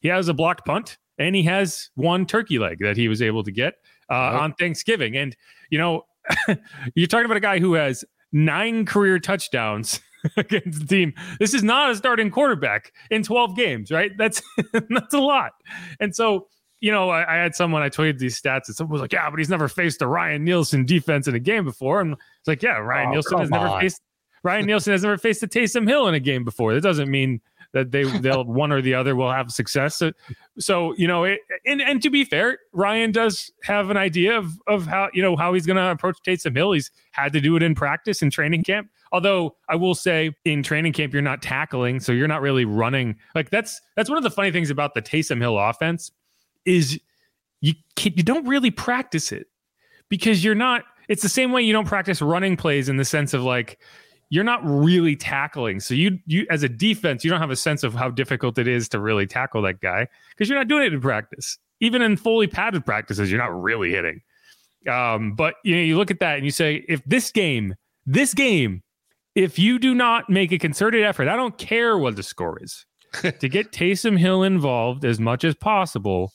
[SPEAKER 4] he has a blocked punt, and he has one turkey leg that he was able to get uh, on Thanksgiving. And, you know, [laughs] you're talking about a guy who has nine career touchdowns [laughs] against the team. This is not a starting quarterback in 12 games, right? That's [laughs] that's a lot. And so, you know, I, I, had someone I tweeted these stats, and someone was like, "Yeah, but he's never faced a Ryan Nielsen defense in a game before." And it's like, "Yeah, Ryan oh, Nielsen has never faced Ryan Nielsen has never faced a Taysom Hill in a game before. That doesn't mean that they they'll [laughs] one or the other will have success. So, so you know, it, and and to be fair, Ryan does have an idea of of how you know how he's going to approach Taysom Hill. He's had to do it in practice in training camp. Although I will say in training camp you're not tackling, so you're not really running. Like that's that's one of the funny things about the Taysom Hill offense is you can, you don't really practice it because you're not. It's the same way you don't practice running plays in the sense of like you're not really tackling. So you you as a defense, you don't have a sense of how difficult it is to really tackle that guy because you're not doing it in practice. Even in fully padded practices, you're not really hitting. Um, but you know, you look at that and you say, if this game, this game, if you do not make a concerted effort, I don't care what the score is, to get [laughs] Taysom Hill involved as much as possible.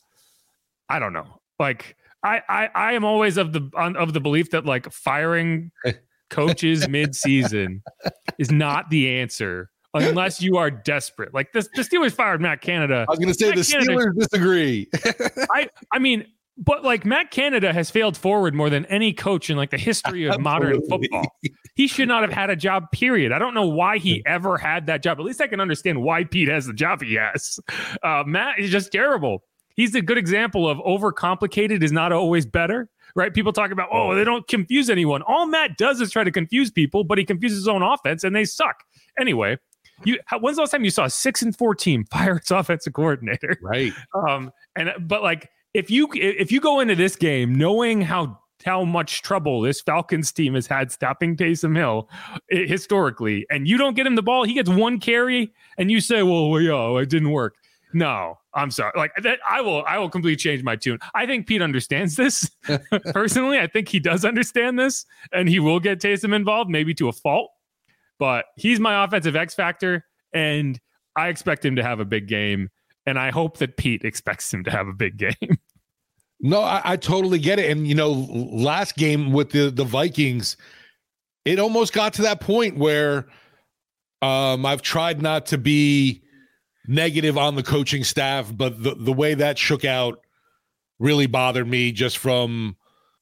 [SPEAKER 4] I don't know. Like I, I, I am always of the of the belief that like firing coaches [laughs] mid-season is not the answer unless you are desperate. Like this, the Steelers fired Matt Canada.
[SPEAKER 3] I was going to say Matt the Canada, Steelers disagree.
[SPEAKER 4] I, I mean, but like Matt Canada has failed forward more than any coach in like the history of [laughs] modern football. He should not have had a job. Period. I don't know why he ever had that job. At least I can understand why Pete has the job he has. Uh, Matt is just terrible. He's a good example of overcomplicated is not always better right? People talk about, oh, they don't confuse anyone. All Matt does is try to confuse people, but he confuses his own offense and they suck. Anyway, you when's the last time you saw a six and four team [laughs] fire its offensive coordinator?
[SPEAKER 3] Right.
[SPEAKER 4] Um, and but like if you if you go into this game knowing how how much trouble this Falcons team has had stopping Taysom Hill eh, historically, and you don't get him the ball, he gets one carry, and you say, "Well, well yeah, it didn't work." No, I'm sorry. Like that, I will, I will completely change my tune. I think Pete understands this [laughs] personally. I think he does understand this, and he will get Taysom involved, maybe to a fault. But he's my offensive X factor, and I expect him to have a big game, and I hope that Pete expects him to have a big [laughs] game.
[SPEAKER 3] No, I, I totally get it. And you know, last game with the the Vikings, it almost got to that point where um, I've tried not to be negative on the coaching staff, but the, the way that shook out really bothered me just from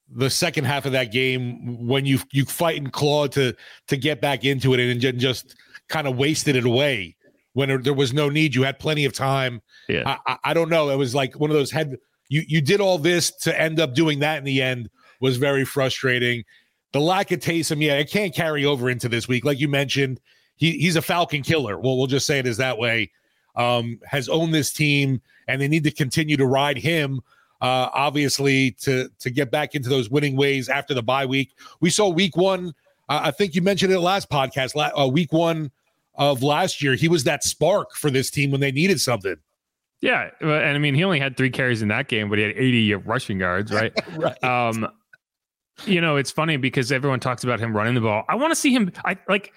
[SPEAKER 3] the second half of that game when you you fight and claw to to get back into it and and just kind of wasted it away when there was no need. You had plenty of time. Yeah, I, I, don't know. It was like one of those head you you did all this to end up doing that in the end was very frustrating. The lack of Taysom, yeah, it can't carry over into this week. Like you mentioned, he he's a Falcon killer. Well, we'll just say it is that way. Um, has owned this team, and they need to continue to ride him. Uh, obviously, to to get back into those winning ways after the bye week. We saw week one. Uh, I think you mentioned it last podcast. La- uh, week one of last year, he was that spark for this team when they needed something.
[SPEAKER 4] Yeah, and I mean, he only had three carries in that game, but he had 80 rushing yards, [laughs] right?
[SPEAKER 3] right.
[SPEAKER 4] Um, you know, it's funny because everyone talks about him running the ball. I want to see him. I like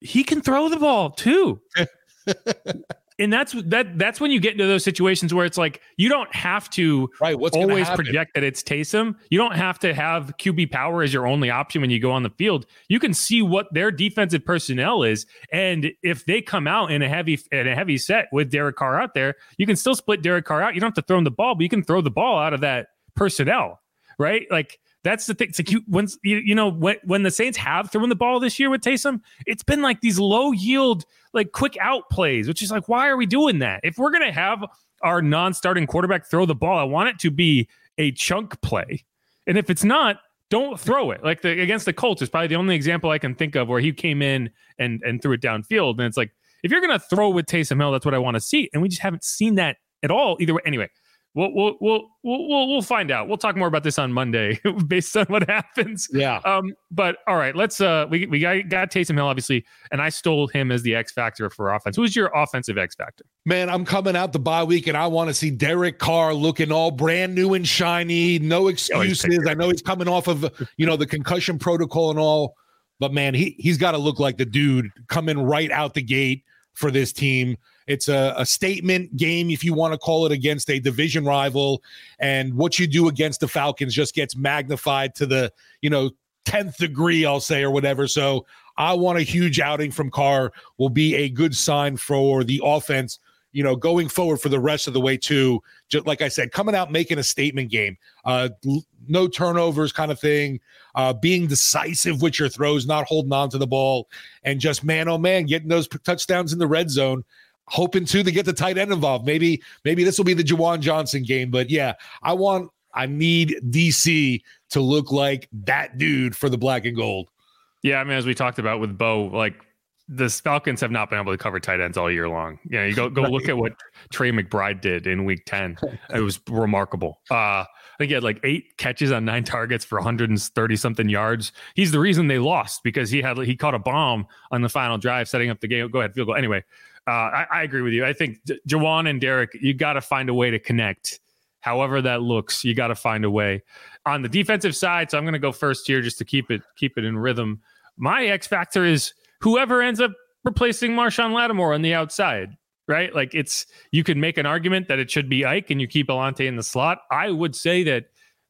[SPEAKER 4] he can throw the ball too. [laughs] and that's that that's when you get into those situations where it's like you don't have to
[SPEAKER 3] right, what's
[SPEAKER 4] always project that it's Taysom. You don't have to have QB power as your only option when you go on the field. You can see what their defensive personnel is, and if they come out in a heavy in a heavy set with Derek Carr out there, you can still split Derek Carr out. You don't have to throw him the ball, but you can throw the ball out of that personnel, right? Like that's the thing. It's like you, when you, you know when when the Saints have thrown the ball this year with Taysom, it's been like these low yield, like quick out plays, which is like, why are we doing that? If we're gonna have our non-starting quarterback throw the ball, I want it to be a chunk play, and if it's not, don't throw it. Like the against the Colts is probably the only example I can think of where he came in and and threw it downfield, and it's like if you're gonna throw with Taysom Hill, that's what I want to see, and we just haven't seen that at all either way. Anyway, We'll, we'll we'll we'll we'll find out. We'll talk more about this on Monday [laughs] based on what happens.
[SPEAKER 3] Yeah.
[SPEAKER 4] Um. But all right, let's uh. We we got got Taysom Hill obviously, and I stole him as the X factor for offense. Who's your offensive X factor?
[SPEAKER 3] Man, I'm coming out the bye week, and I want to see Derek Carr looking all brand new and shiny. No excuses. I know he's coming off of you know the concussion protocol and all, but man, he he's got to look like the dude coming right out the gate for this team. It's a, a statement game, if you want to call it, against a division rival. And what you do against the Falcons just gets magnified to the, you know, 10th degree, I'll say, or whatever. So I want a huge outing from Carr will be a good sign for the offense, you know, going forward for the rest of the way, too. Just like I said, coming out making a statement game, uh, no turnovers kind of thing, uh, being decisive with your throws, not holding on to the ball, and just man, oh man, getting those touchdowns in the red zone hoping too to get the tight end involved. Maybe maybe this will be the Juwan Johnson game, but yeah, I want I need DC to look like that dude for the black and gold.
[SPEAKER 4] Yeah, I mean, as we talked about with Beau, like the Falcons have not been able to cover tight ends all year long. Yeah, you, know, you go go [laughs] look at what Trey McBride did in Week Ten. It was remarkable. Uh, I think he had like eight catches on nine targets for 130 something yards. He's the reason they lost because he had he caught a bomb on the final drive, setting up the game. Go ahead, field goal. Anyway, uh, I, I, agree with you. I think J- Juwan and Derek, you got to find a way to connect. However that looks, you got to find a way. On the defensive side, so I'm going to go first here just to keep it keep it in rhythm. My X factor is whoever ends up replacing Marshon Lattimore on the outside. Right, like it's you can make an argument that it should be Ike and you keep Alontae in the slot. I would say that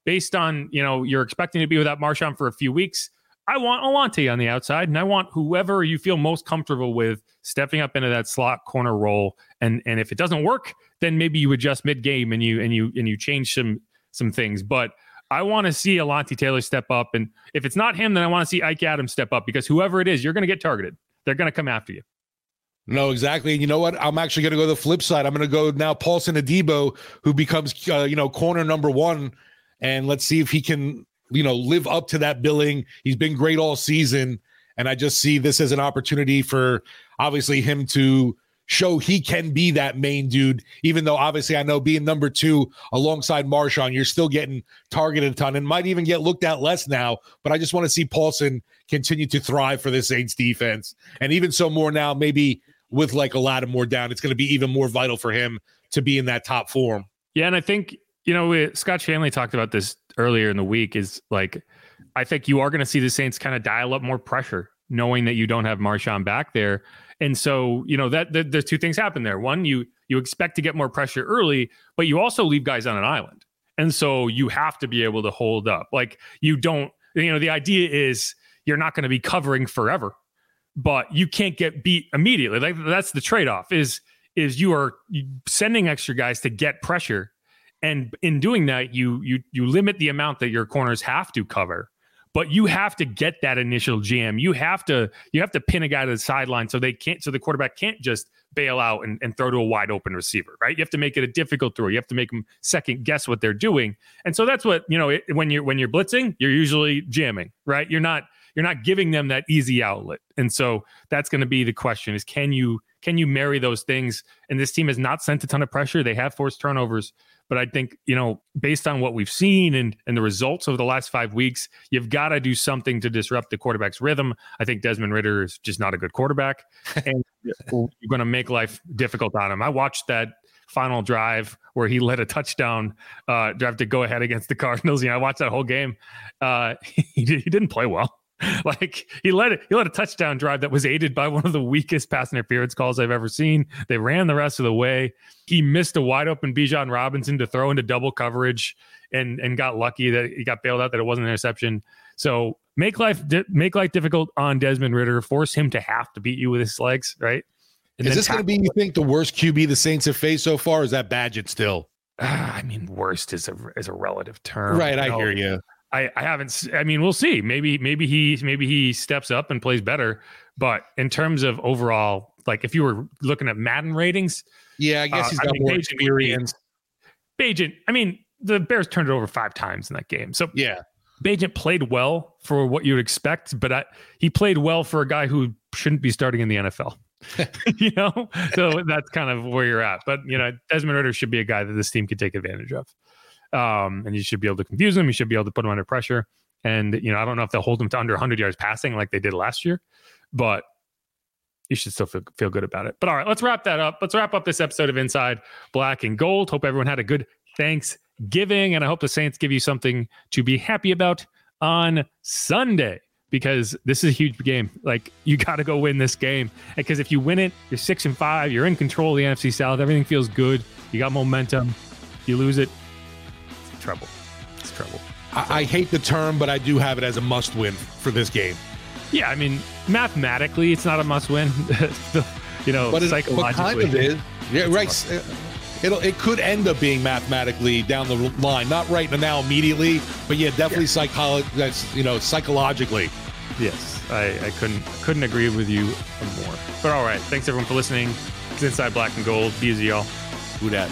[SPEAKER 4] based on you know you're expecting to be without Marshon for a few weeks. I want Alontae on the outside, and I want whoever you feel most comfortable with stepping up into that slot corner role. And and if it doesn't work, then maybe you adjust mid game and you and you and you change some some things. But I want to see Alontae Taylor step up, and if it's not him, then I want to see Ike Adams step up because whoever it is, you're going to get targeted. They're going to come after you.
[SPEAKER 3] No, exactly. And you know what? I'm actually going to go the flip side. I'm going to go now Paulson Adebo, who becomes, uh, you know, corner number one. And let's see if he can you know, live up to that billing. He's been great all season. And I just see this as an opportunity for obviously him to show he can be that main dude, even though obviously I know being number two alongside Marshon, you're still getting targeted a ton and might even get looked at less now. But I just want to see Paulson continue to thrive for the Saints defense. And even so more now, maybe with like a lot of more down, it's going to be even more vital for him to be in that top form.
[SPEAKER 4] Yeah. And I think, you know, Scott Shanle talked about this earlier in the week is like, I think you are going to see the Saints kind of dial up more pressure, knowing that you don't have Marshon back there. And so, you know, that, there's two things happen there. One, you you expect to get more pressure early, but you also leave guys on an island. And so you have to be able to hold up. Like you don't, you know, the idea is you're not going to be covering forever, but you can't get beat immediately. Like that's the trade-off is is you are sending extra guys to get pressure and in doing that you you you limit the amount that your corners have to cover but you have to get that initial jam you have to you have to pin a guy to the sideline so they can't so the quarterback can't just bail out and, and throw to a wide open receiver right you have to make it a difficult throw you have to make them second guess what they're doing and so that's what you know it, when you're when you're blitzing you're usually jamming right you're not you're not giving them that easy outlet. And so that's going to be the question is can you can you marry those things? And this team has not sent a ton of pressure. They have forced turnovers, but I think, you know, based on what we've seen and and the results over the last 5 weeks, you've got to do something to disrupt the quarterback's rhythm. I think Desmond Ridder is just not a good quarterback [laughs] and you're going to make life difficult on him. I watched that final drive where he led a touchdown uh, drive to go ahead against the Cardinals. You know, I watched that whole game. Uh, [laughs] he, he didn't play well. [laughs] like he led it, he led a touchdown drive that was aided by one of the weakest pass interference calls I've ever seen. They ran the rest of the way. He missed a wide open Bijan Robinson to throw into double coverage and and got lucky that he got bailed out that it wasn't an interception. So make life make life difficult on Desmond Ridder. Force him to have to beat you with his legs, right?
[SPEAKER 3] And is this going to be you think the worst QB the Saints have faced so far? is that Bagent still?
[SPEAKER 4] Uh, I mean, worst is a is a relative term.
[SPEAKER 3] Right, I hear you.
[SPEAKER 4] I, I haven't. I mean, we'll see. Maybe maybe he maybe he steps up and plays better. But in terms of overall, like if you were looking at Madden ratings,
[SPEAKER 3] yeah, I guess uh, he's got I mean, more experience.
[SPEAKER 4] Bagent, I mean, the Bears turned it over five times in that game. So
[SPEAKER 3] yeah,
[SPEAKER 4] Bagent played well for what you'd expect, but I, he played well for a guy who shouldn't be starting in the NFL. [laughs] [laughs] you know, so that's kind of where you're at. But you know, Desmond Ridder should be a guy that this team could take advantage of um, and you should be able to confuse them. You should be able to put them under pressure. And you know, I don't know if they'll hold them to under 100 yards passing like they did last year, but you should still feel, feel good about it. But all right, let's wrap that up. Let's wrap up this episode of Inside Black and Gold. Hope everyone had a good Thanksgiving, and I hope the Saints give you something to be happy about on Sunday because this is a huge game. Like you [laughs] got to go win this game because if you win it, you're six and five. You're in control of the NFC South. Everything feels good. You got momentum. You lose it, trouble. It's trouble.
[SPEAKER 3] I, I hate the term, but I do have it as a must win for this game.
[SPEAKER 4] Yeah, I mean, mathematically, it's not a must win. [laughs] you know, but it, psychologically,
[SPEAKER 3] but kind of is. Yeah, right. Uh, it'll it could end up being mathematically down the line, not right now immediately, but yeah, definitely yeah. Psycholo- that's you know psychologically.
[SPEAKER 4] Yes, I, I couldn't couldn't agree with you more. But all right, thanks everyone for listening. It's Inside Black and Gold. Be easy, y'all.
[SPEAKER 3] Who dat?